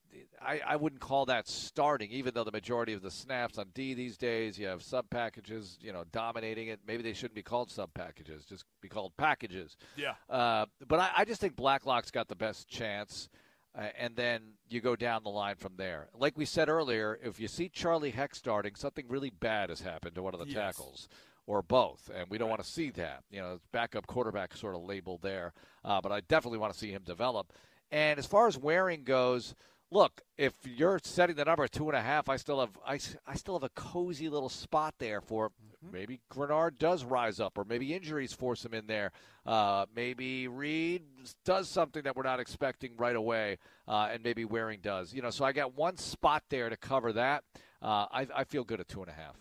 I, I wouldn't call that starting, even though the majority of the snaps on D these days, you have sub packages, you know, dominating it. Maybe they shouldn't be called sub packages, just be called packages. Yeah. Uh, but I, I just think Blacklock's got the best chance. Uh, and then you go down the line from there. Like we said earlier, if you see Charlie Heck starting, something really bad has happened to one of the Yes. tackles or both, and we don't want to see that. You know, backup quarterback sort of labeled there, uh, but I definitely want to see him develop. And as far as Warring goes, look, if you're setting the number at two and a half, I still have I, I still have a cozy little spot there for maybe Greenard does rise up, or maybe injuries force him in there. Uh, maybe Reid does something that we're not expecting right away, uh, and maybe Warring does. You know, so I got one spot there to cover that. Uh, I, I feel good at two and a half.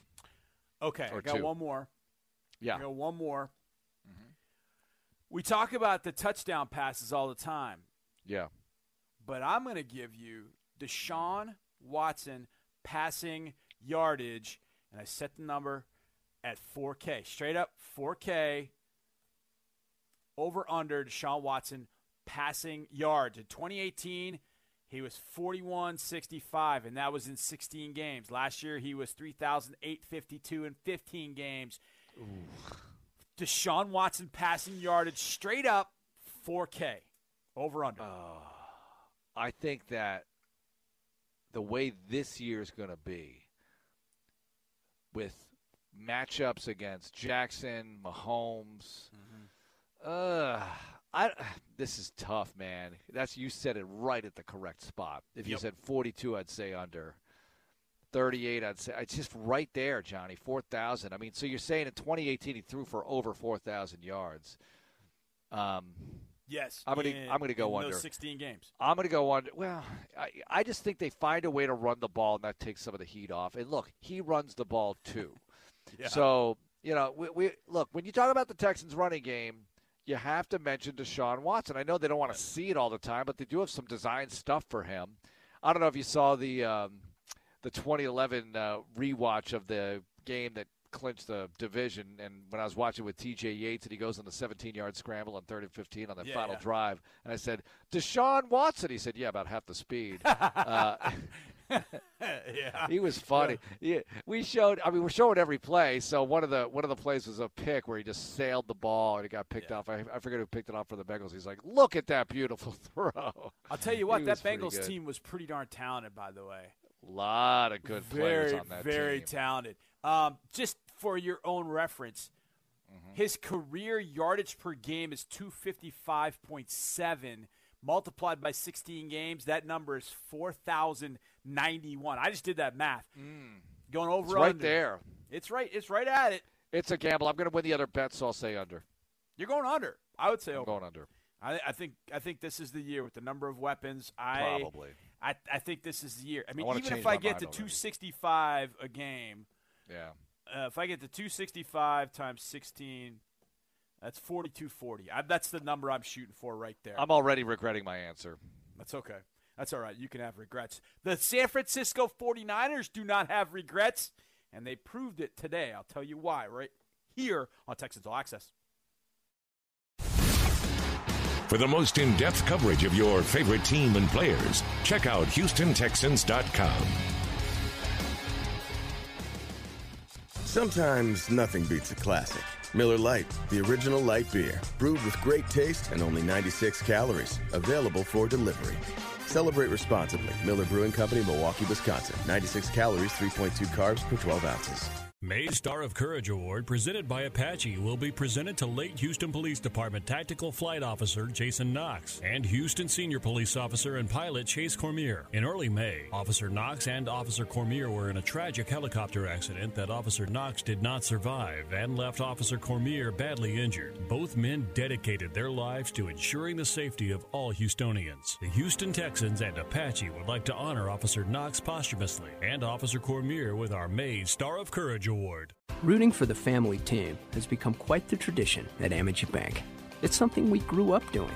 Okay. Or I got two. one more. Yeah. I got one more. We talk about the touchdown passes all the time, Yeah. but I'm going to give you Deshaun Watson passing yardage, and I set the number at 4K. Straight up 4K over under Deshaun Watson passing yards. In 2018, he was 4165, and that was in 16 games. Last year, he was 3,852 in 15 games. Deshaun Watson passing yardage straight up 4K over under. Uh, I think that the way this year is going to be with matchups against Jackson, Mahomes, uh, I this is tough, man. That's you said it right at the correct spot. If you Yep. said 42, I'd say under. 38, I'd say it's just right there, Johnny. 4,000. I mean, so you're saying in 2018 he threw for over 4,000 yards. Um, yes. I'm gonna in- I'm gonna go under. those 16 games. I'm going to go under. Well, I, I just think they find a way to run the ball, and that takes some of the heat off. And look, he runs the ball too. Yeah. So you know, we, we look when you talk about the Texans' running game, you have to mention Deshaun Watson. I know they don't want to see it all the time, but they do have some design stuff for him. I don't know if you saw the um, the 2011 uh, rewatch of the game that clinched the division, and when I was watching with T.J. Yates, and he goes on the 17-yard scramble on third and 15 on the Yeah, final yeah. drive, and I said, "Deshaun Watson." He said, "Yeah, about half the speed." uh, yeah. he was funny. Yeah, we showed. I mean, we're showing every play. So one of the one of the plays was a pick where he just sailed the ball and it got picked off. I, I forget who picked it off for the Bengals. He's like, "Look at that beautiful throw." I'll tell you what, He that Bengals team was pretty darn talented, by the way. A lot of good players very, on that team. very team. talented. Um, just for your own reference, Mm-hmm. his career yardage per game is 255.7. Multiplied by 16 games, that number is 4,091. I just did that math. Going over Mm. It's right under. there. It's right. It's right at it. It's a gamble. I'm going to win the other bet, so I'll say under. You're going under. I would say I'm over. going under. I, I think I think this is the year with the number of weapons. I Probably. I, I think this is the year. I mean, wanna even if I get to already. 265 a game, Yeah. uh, if I get to 265 times 16, that's 4240. I, that's the number I'm shooting for right there. I'm already regretting my answer. That's okay. That's all right. You can have regrets. The San Francisco 49ers do not have regrets, and they proved it today. I'll tell you why right here on Texans All Access. For the most in depth coverage of your favorite team and players, check out HoustonTexans.com. Sometimes nothing beats a classic. Miller Lite, the original light beer, brewed with great taste and only 96 calories, available for delivery. Celebrate responsibly. Miller Brewing Company, Milwaukee, Wisconsin. 96 calories, 3.2 carbs per 12 ounces. May's Star of Courage Award, presented by Apache, will be presented to late Houston Police Department Tactical Flight Officer Jason Knox and Houston Senior Police Officer and Pilot Chase Cormier. In early May, Officer Knox and Officer Cormier were in a tragic helicopter accident that Officer Knox did not survive and left Officer Cormier badly injured. Both men dedicated their lives to ensuring the safety of all Houstonians. The Houston Texans and Apache would like to honor Officer Knox posthumously and Officer Cormier with our May's Star of Courage Award. Rooting for the family team has become quite the tradition at Amegy Bank. It's something we grew up doing,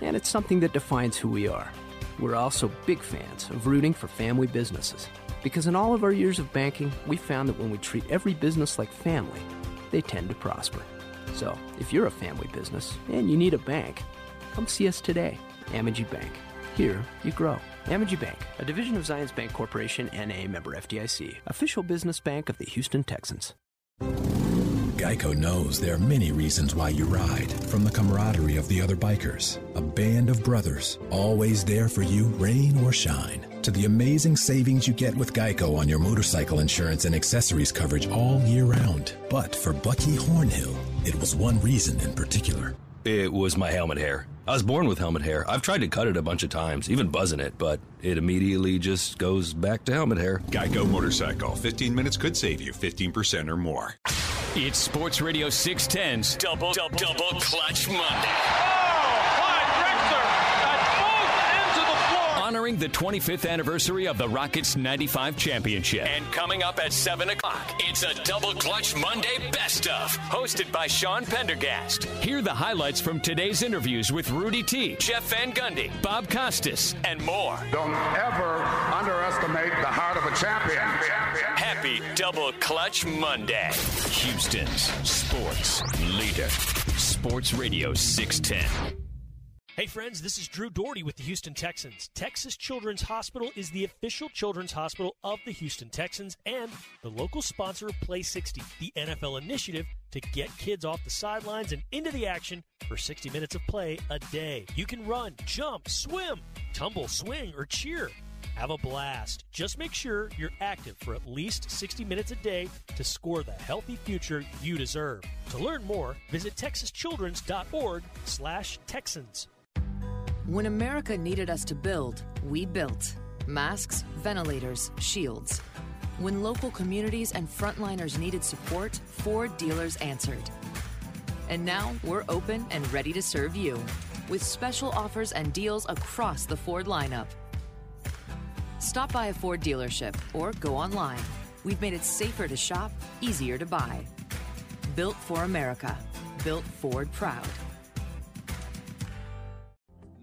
and it's something that defines who we are. We're also big fans of rooting for family businesses because in all of our years of banking, we found that when we treat every business like family, they tend to prosper. So, if you're a family business and you need a bank, come see us today. Amegy Bank. Here, you grow. Amegy Bank, a division of Zions Bank Corporation and a member FDIC, official business bank of the Houston Texans. Geico knows there are many reasons why you ride. From the camaraderie of the other bikers, a band of brothers, always there for you, rain or shine, to the amazing savings you get with Geico on your motorcycle insurance and accessories coverage all year round. But for Bucky Hornhill, it was one reason in particular. It was my helmet hair. I was born with helmet hair. I've tried to cut it a bunch of times, even buzzing it, but it immediately just goes back to helmet hair. Geico Motorcycle. 15 minutes could save you 15% or more. It's Sports Radio 610's Double Double Double Clutch Monday. Honoring the 25th anniversary of the Rockets 95 championship. And coming up at 7 o'clock, it's a Double Clutch Monday Best of, hosted by Sean Pendergast. Hear the highlights from today's interviews with Rudy T, Jeff Van Gundy, Bob Costas, and more. Don't ever underestimate the heart of a champion. Happy Double Clutch Monday. Houston's sports leader. Sports Radio 610. Hey, friends, this is Drew Dougherty with the Houston Texans. Texas Children's Hospital is the official children's hospital of the Houston Texans and the local sponsor of Play 60, the NFL initiative to get kids off the sidelines and into the action for 60 minutes of play a day. You can run, jump, swim, tumble, swing, or cheer. Have a blast. Just make sure you're active for at least 60 minutes a day to score the healthy future you deserve. To learn more, visit texaschildren's.org slash Texans. When America needed us to build, we built. Masks, ventilators, shields. When local communities and frontliners needed support, Ford dealers answered. And now we're open and ready to serve you with special offers and deals across the Ford lineup. Stop by a Ford dealership or go online. We've made it safer to shop, easier to buy. Built for America. Built Ford proud.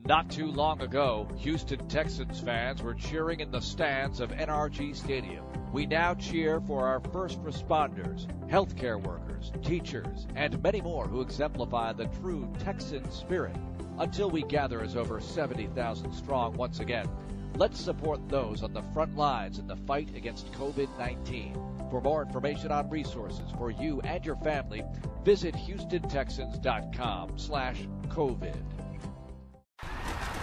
Not too long ago, Houston Texans fans were cheering in the stands of NRG Stadium. We now cheer for our first responders, healthcare workers, teachers, and many more who exemplify the true Texan spirit. Until we gather as over 70,000 strong once again, let's support those on the front lines in the fight against COVID-19. For more information on resources for you and your family, visit HoustonTexans.com slash COVID.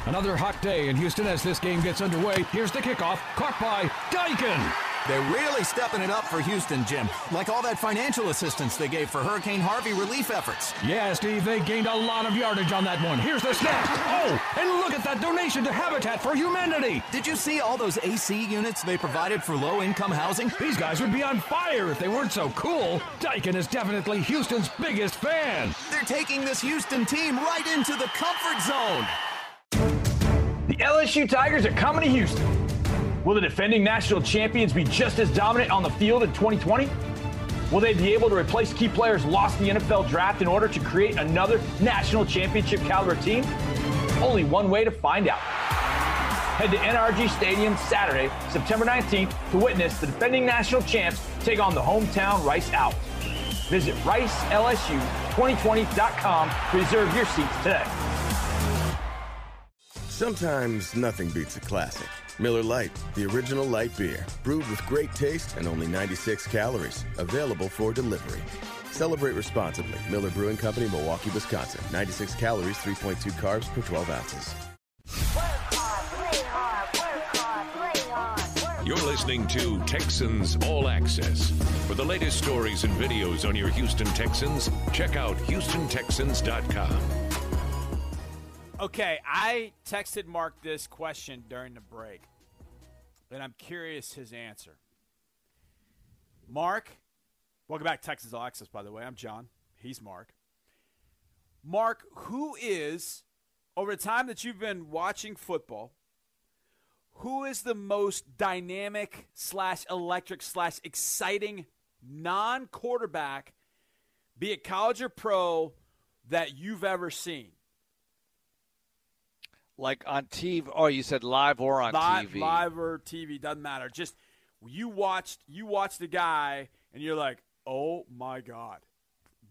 Another hot day in Houston as this game gets underway. Here's the kickoff, caught by Daikin. They're really stepping it up for Houston, Jim. Like all that financial assistance they gave for Hurricane Harvey relief efforts. Yeah, Steve, they gained a lot of yardage on that one. Here's the snap. Oh, and look at that donation to Habitat for Humanity. Did you see all those AC units they provided for low income housing? These guys would be on fire if they weren't so cool. Daikin is definitely Houston's biggest fan. They're taking this Houston team right into the comfort zone. LSU Tigers are coming to Houston. Will the defending national champions be just as dominant on the field in 2020? Will they be able to replace key players lost in the NFL draft in order to create another national championship caliber team? Only one way to find out. Head to NRG Stadium Saturday, September 19th to witness the defending national champs take on the hometown Rice Owls. Visit RiceLSU2020.com to reserve your seats today. Sometimes nothing beats a classic. Miller Lite, the original light beer, brewed with great taste and only 96 calories, available for delivery. Celebrate responsibly. Miller Brewing Company, Milwaukee, Wisconsin. 96 calories, 3.2 carbs per 12 ounces. You're listening to Texans All Access. For the latest stories and videos on your Houston Texans, check out HoustonTexans.com. Okay, I texted Marc this question during the break, and I'm curious his answer. Marc, welcome back, Texans All Access, by the way. I'm John. He's Marc. Marc, who is, over the time that you've been watching football, who is the most dynamic slash electric slash exciting non quarterback, be it college or pro, that you've ever seen? Like on TV? Oh, you said live or on live, TV? Live or TV doesn't matter. Just you watched you watched the guy and you're like, oh my god,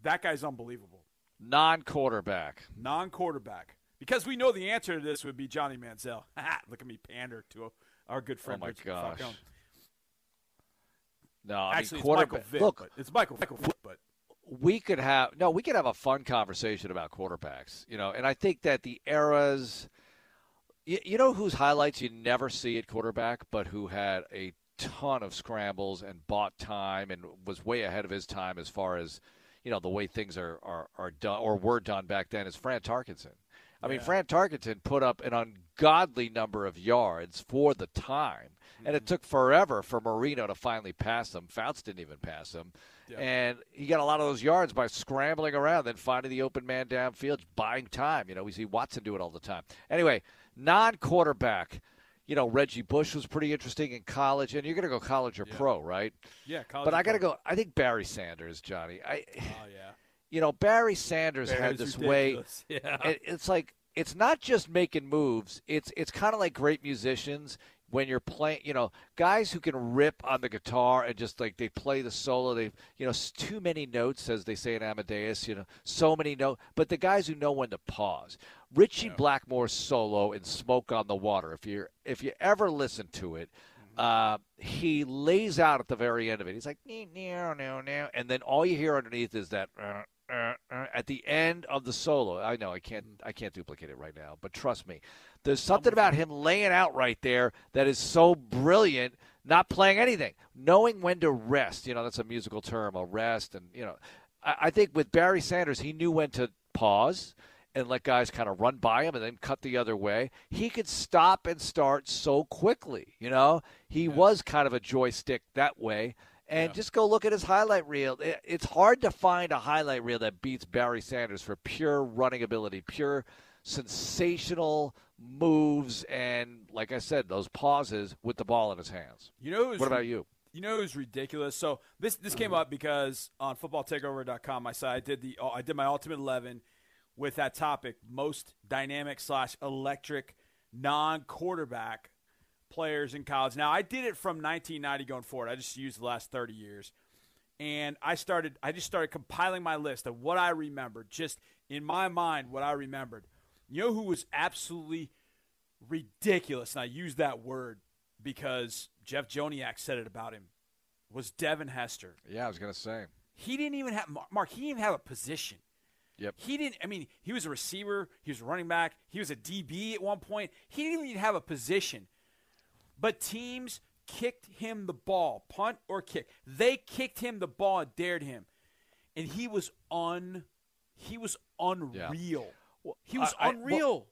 that guy's unbelievable. Non-quarterback. Non-quarterback. Because we know the answer to this would be Johnny Manziel. Look at me pander to our good friend. Oh my Richard gosh. Falcone. No, I Actually, mean, it's Michael quarterback. Vick. Look, it's Michael Michael Vick, but we could have no, we could have a fun conversation about quarterbacks, you know. And I think that the eras, you, you know, whose highlights you never see at quarterback, but who had a ton of scrambles and bought time and was way ahead of his time as far as you know the way things are are, are done or were done back then is Fran Tarkenton. I mean, Fran Tarkenton put up an ungodly number of yards for the time, and it mm-hmm. took forever for Marino to finally pass him. Fouts didn't even pass him. And he got a lot of those yards by scrambling around, then finding the open man downfield, buying time. You know, we see Watson do it all the time. Anyway, non quarterback. You know, Reggie Bush was pretty interesting in college, and you're going to go college or pro, right? Yeah, college But I got to go. I think Barry Sanders, Johnny. I, oh yeah. you know, Barry Sanders had Barry's this way. Yeah. it- it's like it's not just making moves. It's it's kind of like great musicians when you're playing. You know, guys who can rip on the guitar and just like they play the solo. They you know too many notes, as they say in Amadeus. You know, so many notes. But the guys who know when to pause. Ritchie Blackmore's solo in "Smoke on the Water." If you're, if you ever listen to it. Uh, he lays out at the very end of it. He's like, no, no, no, and then all you hear underneath is that uh, uh, at the end of the solo. I know I can't, I can't duplicate it right now, but trust me, there's something about him laying out right there that is so brilliant. Not playing anything, knowing when to rest. You know, that's a musical term, a rest, and you know, I, I think with Barry Sanders, he knew when to pause and let guys kind of run by him and then cut the other way. He could stop and start so quickly. You know, he was kind of a joystick that way. And just go look at his highlight reel. It- It's hard to find a highlight reel that beats Barry Sanders for pure running ability, pure sensational moves, and like I said, those pauses with the ball in his hands. You know what about you? You know who's ridiculous? So this this came mm-hmm. up because on footballtakeover.com, I said I did the I did my ultimate eleven with that topic: most dynamic slash electric non quarterback players in college. Now I did it from 1990 going forward. I just used the last 30 years, and I started I just started compiling my list of what I remembered, just in my mind what I remembered. You know who was absolutely ridiculous, and I use that word because Jeff Joniak said it about him, was Devin Hester. Yeah, I was going to say. He didn't even have Marc. He didn't even have a position. Yep. He didn't. I mean, he was a receiver. He was a running back. He was a DB at one point. He didn't even have a position. But teams kicked him the ball, punt or kick. They kicked him the ball and dared him, and he was un. He was unreal. He was I- I- unreal.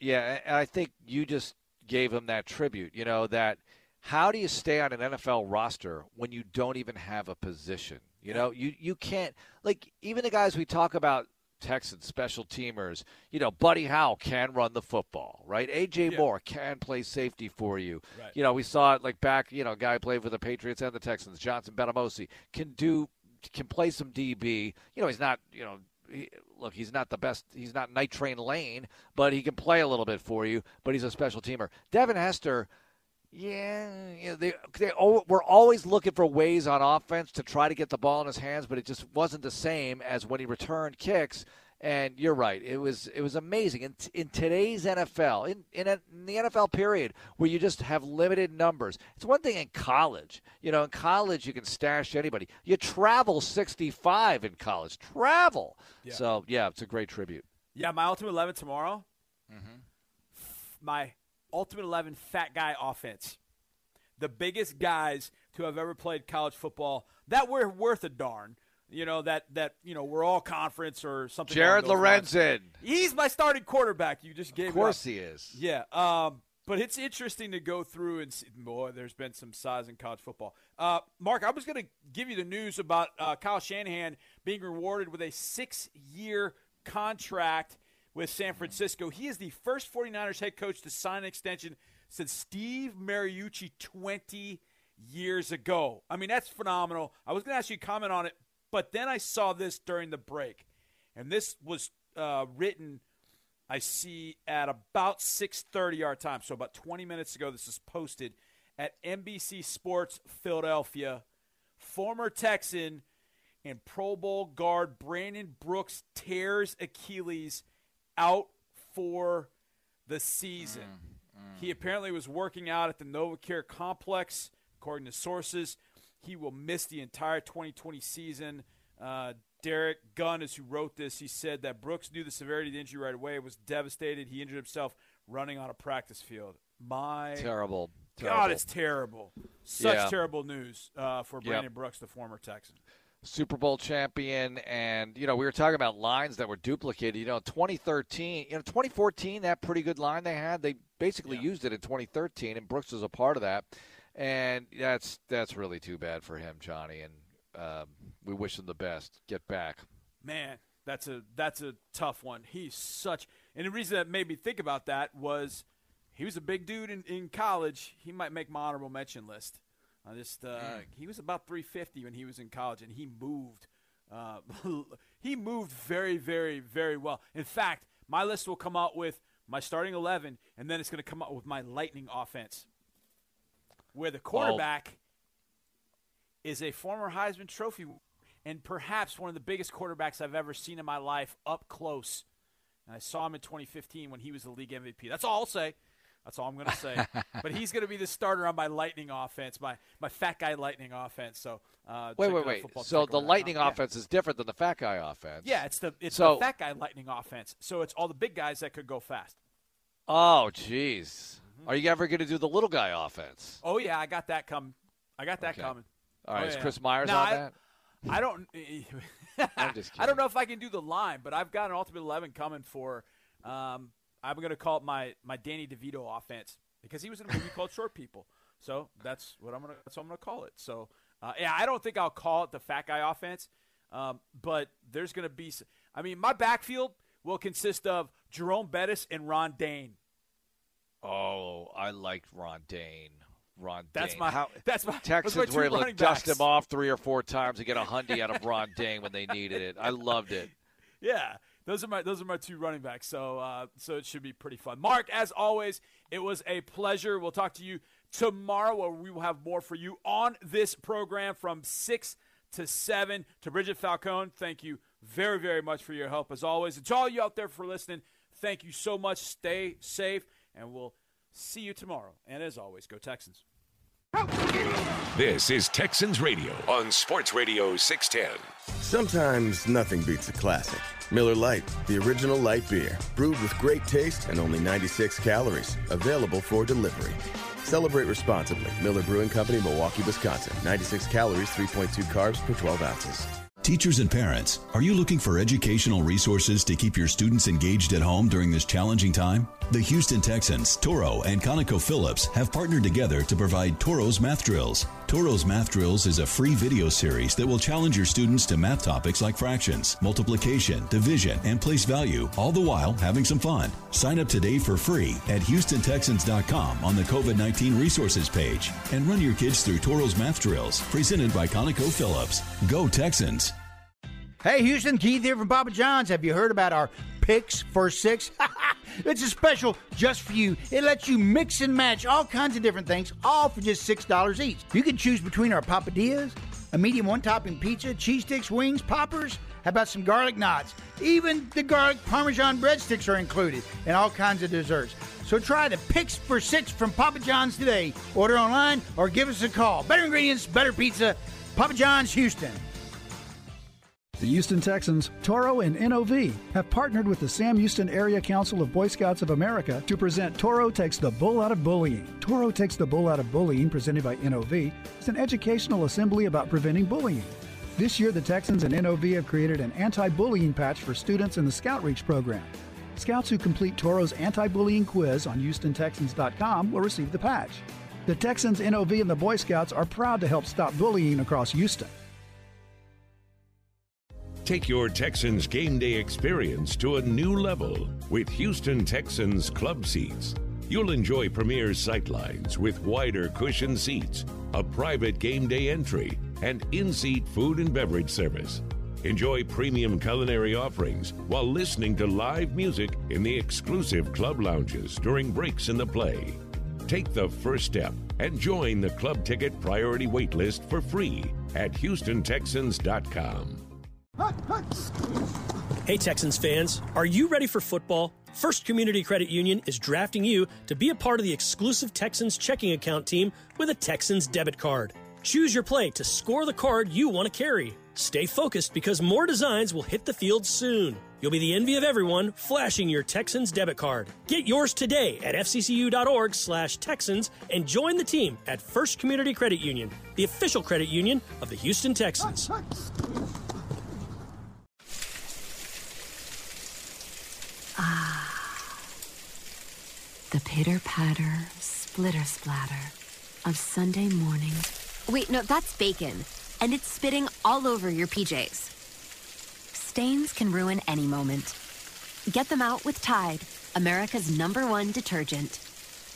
Yeah, and I think you just gave him that tribute. You know that how do you stay on an NFL roster when you don't even have a position? You know, you you can't like even the guys we talk about Texans special teamers. You know, Buddy Howell can run the football, right? AJ Yeah. Moore can play safety for you. Right. You know, we saw it like back. You know, a guy played for the Patriots and the Texans. Johnson Bademosi can do can play some DB. You know, he's not. You know. He, look, he's not the best. He's not Night Train Lane, but he can play a little bit for you. But he's a special teamer. Devin Hester, yeah, you know, they they we're always looking for ways on offense to try to get the ball in his hands, but it just wasn't the same as when he returned kicks. And you're right, it was it was amazing in in today's NFL, in in, a, in the NFL period where you just have limited numbers. It's one thing in college, you know, in college you can stash anybody. You travel 65 in college, travel. Yeah. So yeah, it's a great tribute. Yeah, my ultimate eleven tomorrow. F- My ultimate eleven fat guy offense. the biggest guys to have ever played college football that were worth a darn. You know that that you know we're all conference or something. Jared Lorenzen. He's my starting quarterback. You just gave. Of course he is. Yeah. Um, but it's interesting to go through and see. Boy, there's been some size in college football. Uh, Marc, I was going to give you the news about uh, Kyle Shanahan being rewarded with a six-year contract with San Francisco. He is the first 49ers head coach to sign an extension since Steve Mariucci 20 years ago. I mean, that's phenomenal. I was going to ask you comment on it, but then I saw this during the break, and this was uh, written. I see at about 6:30 our time, so about 20 minutes ago. This is posted at NBC Sports Philadelphia. Former Texan and Pro Bowl guard Brandon Brooks tears Achilles out for the season. Mm, mm. He apparently was working out at the NovaCare complex, according to sources. He will miss the entire 2020 season. Uh, Derek Gunn is who wrote this. He said that Brooks knew the severity of the injury right away. Was devastated. He injured himself running on a practice field. My terrible, God, it's terrible. Such Yeah. terrible news uh, for Yep. Brandon Brooks, the former Texan. Super Bowl champion, and you know we were talking about lines that were duplicated. You know, 2013, you know, 2014, that pretty good line they had, they basically used it in 2013, and Brooks was a part of that, and that's that's really too bad for him, Johnny. And um, we wish him the best. Get back. Man, that's a that's a tough one. He's such, and the reason that made me think about that was he was a big dude in, in college. He might make my honorable mention list. I just uh, he was about 350 when he was in college, and he moved. Uh, he moved very, very, very well. In fact, my list will come out with my starting 11, and then it's going to come out with my lightning offense, where the quarterback is a former Heisman Trophy and perhaps one of the biggest quarterbacks I've ever seen in my life up close. And I saw him in 2015 when he was the league MVP. That's all I'll say. That's all I'm going to say. but he's going to be the starter on my Lightning offense, my my fat guy Lightning offense. So uh, Wait, wait, wait. So the. Lightning Yeah. offense is different than the fat guy offense. Yeah, it's the it's So- the fat guy Lightning offense. So it's all the big guys that could go fast. Oh, jeez. Are you ever going to do the little guy offense? Oh yeah, I got that coming. I got that Okay. coming. All right, Oh, is yeah. Chris Myers Now, on I, that? I don't. I'm just I don't know if I can do the line, but I've got an ultimate eleven coming for. Um, I'm going to call it my my Danny DeVito offense because he was in a movie called Short People. So that's what I'm gonna. That's what I'm gonna call it. So uh, yeah, I don't think I'll call it the fat guy offense, um, but there's going to be. I mean, my backfield will consist of Jerome Bettis and Ron Dayne. Oh, I liked Ron Dayne. Ron That's Dayne. my- How, that's my- Texans are my were able to dust him off three or four times to get a hundy out of Ron Dayne when they needed it. I loved it. Yeah, those are my those are my two running backs. So uh, so it should be pretty fun. Marc, as always, it was a pleasure. We'll talk to you tomorrow, where we will have more for you on this program from six to seven. To Bridget Falcone, thank you very very much for your help as always. And to all you out there for listening, thank you so much. Stay safe, and we'll see you tomorrow. And as always, go Texans. This is Texans Radio on Sports Radio 610. Sometimes nothing beats a classic. Miller Lite, the original light beer, brewed with great taste and only 96 calories, available for delivery. Celebrate responsibly. Miller Brewing Company, Milwaukee, Wisconsin. 96 calories, 3.2 carbs per 12 ounces. Teachers and parents, are you looking for educational resources to keep your students engaged at home during this challenging time? The Houston Texans, Toro, and ConocoPhillips have partnered together to provide Toro's Math Drills. Toro's Math Drills is a free video series that will challenge your students to math topics like fractions, multiplication, division, and place value, all the while having some fun. Sign up today for free at HoustonTexans.com on the COVID 19 resources page and run your kids through Toro's Math Drills, presented by ConocoPhillips. Go Texans! Hey, Houston, Keith here from Papa John's. Have you heard about our Picks for Six? it's a special just for you. It lets you mix and match all kinds of different things, all for just $6 each. You can choose between our papadillas, a medium one topping pizza, cheese sticks, wings, poppers. How about some garlic knots? Even the garlic parmesan breadsticks are included, and all kinds of desserts. So try the Picks for Six from Papa John's today. Order online or give us a call. Better ingredients, better pizza. Papa John's Houston. The Houston Texans, Toro, and NOV have partnered with the Sam Houston Area Council of Boy Scouts of America to present Toro Takes the Bull Out of Bullying. Toro Takes the Bull Out of Bullying, presented by NOV, is an educational assembly about preventing bullying. This year, the Texans and NOV have created an anti bullying patch for students in the Scout Reach program. Scouts who complete Toro's anti bullying quiz on HoustonTexans.com will receive the patch. The Texans, NOV, and the Boy Scouts are proud to help stop bullying across Houston. Take your Texans game day experience to a new level with Houston Texans club seats. You'll enjoy premier sightlines with wider cushion seats, a private game day entry, and in seat food and beverage service. Enjoy premium culinary offerings while listening to live music in the exclusive club lounges during breaks in the play. Take the first step and join the club ticket priority waitlist for free at HoustonTexans.com. Hey, Texans fans, are you ready for football? First Community Credit Union is drafting you to be a part of the exclusive Texans checking account team with a Texans debit card. Choose your play to score the card you want to carry. Stay focused because more designs will hit the field soon. You'll be the envy of everyone flashing your Texans debit card. Get yours today at fccu.org slash Texans and join the team at First Community Credit Union, the official credit union of the Houston Texans. Ah. The pitter patter, splitter splatter of Sunday morning. Wait, no, that's bacon. And it's spitting all over your PJs. Stains can ruin any moment. Get them out with Tide, America's number one detergent.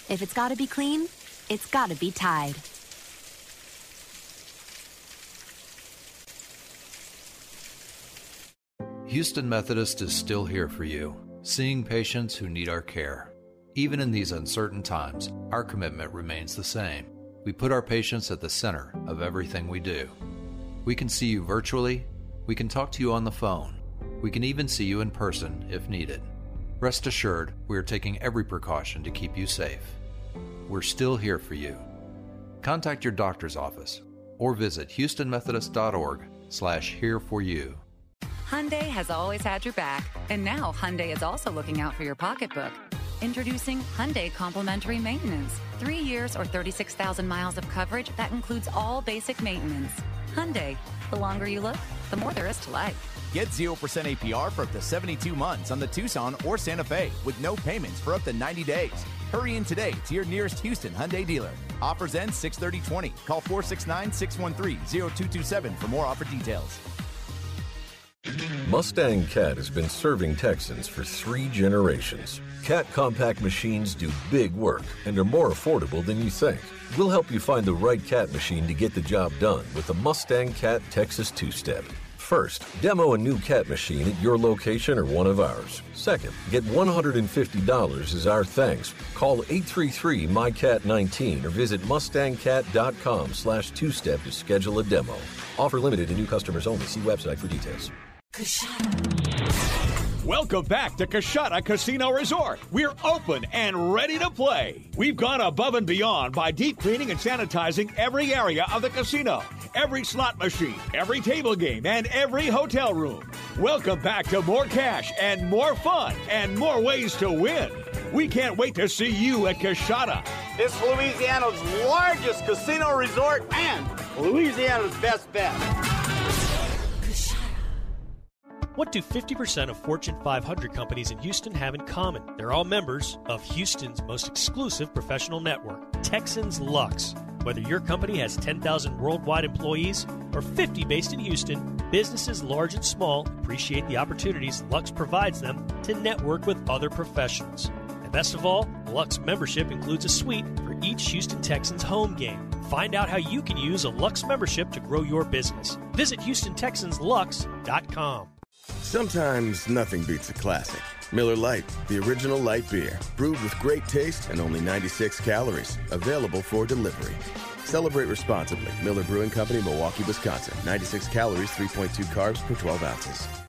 If it's gotta be clean, it's gotta be Tide. Houston Methodist is still here for you, seeing patients who need our care. Even in these uncertain times, our commitment remains the same. We put our patients at the center of everything we do. We can see you virtually, we can talk to you on the phone, we can even see you in person if needed. Rest assured, we are taking every precaution to keep you safe. We're still here for you. Contact your doctor's office or visit houstonmethodist.org slash here for you. Hyundai has always had your back, and now Hyundai is also looking out for your pocketbook. Introducing Hyundai Complimentary Maintenance. Three years or 36,000 miles of coverage that includes all basic maintenance. Hyundai, the longer you look, the more there is to life. Get 0% APR for up to 72 months on the Tucson or Santa Fe with no payments for up to 90 days. Hurry in today to your nearest Houston Hyundai dealer. Offers end 63020. Call 469-613-0227 for more offer details. Mustang Cat has been serving Texans for three generations. Cat compact machines do big work and are more affordable than you think. We'll help you find the right cat machine to get the job done with the Mustang Cat Texas Two Step. First, demo a new cat machine at your location or one of ours. Second, get $150 as our thanks. Call 833-MyCat19 or visit mustangcat.com slash two-step to schedule a demo. Offer limited to new customers only. See website for details. Welcome back to Coushatta Casino Resort. We're open and ready to play. We've gone above and beyond by deep cleaning and sanitizing every area of the casino, every slot machine, every table game, and every hotel room. Welcome back to more cash and more fun and more ways to win. We can't wait to see you at Coushatta. It's Louisiana's largest casino resort and Louisiana's best bet. What do 50% of Fortune 500 companies in Houston have in common? They're all members of Houston's most exclusive professional network, Texans Lux. Whether your company has 10,000 worldwide employees or 50 based in Houston, businesses large and small appreciate the opportunities Lux provides them to network with other professionals. And best of all, Lux membership includes a suite for each Houston Texans home game. Find out how you can use a Lux membership to grow your business. Visit HoustonTexansLux.com. Sometimes nothing beats a classic. Miller Lite, the original light beer, brewed with great taste and only 96 calories. Available for delivery. Celebrate responsibly. Miller Brewing Company, Milwaukee, Wisconsin. 96 calories, 3.2 carbs per 12 ounces.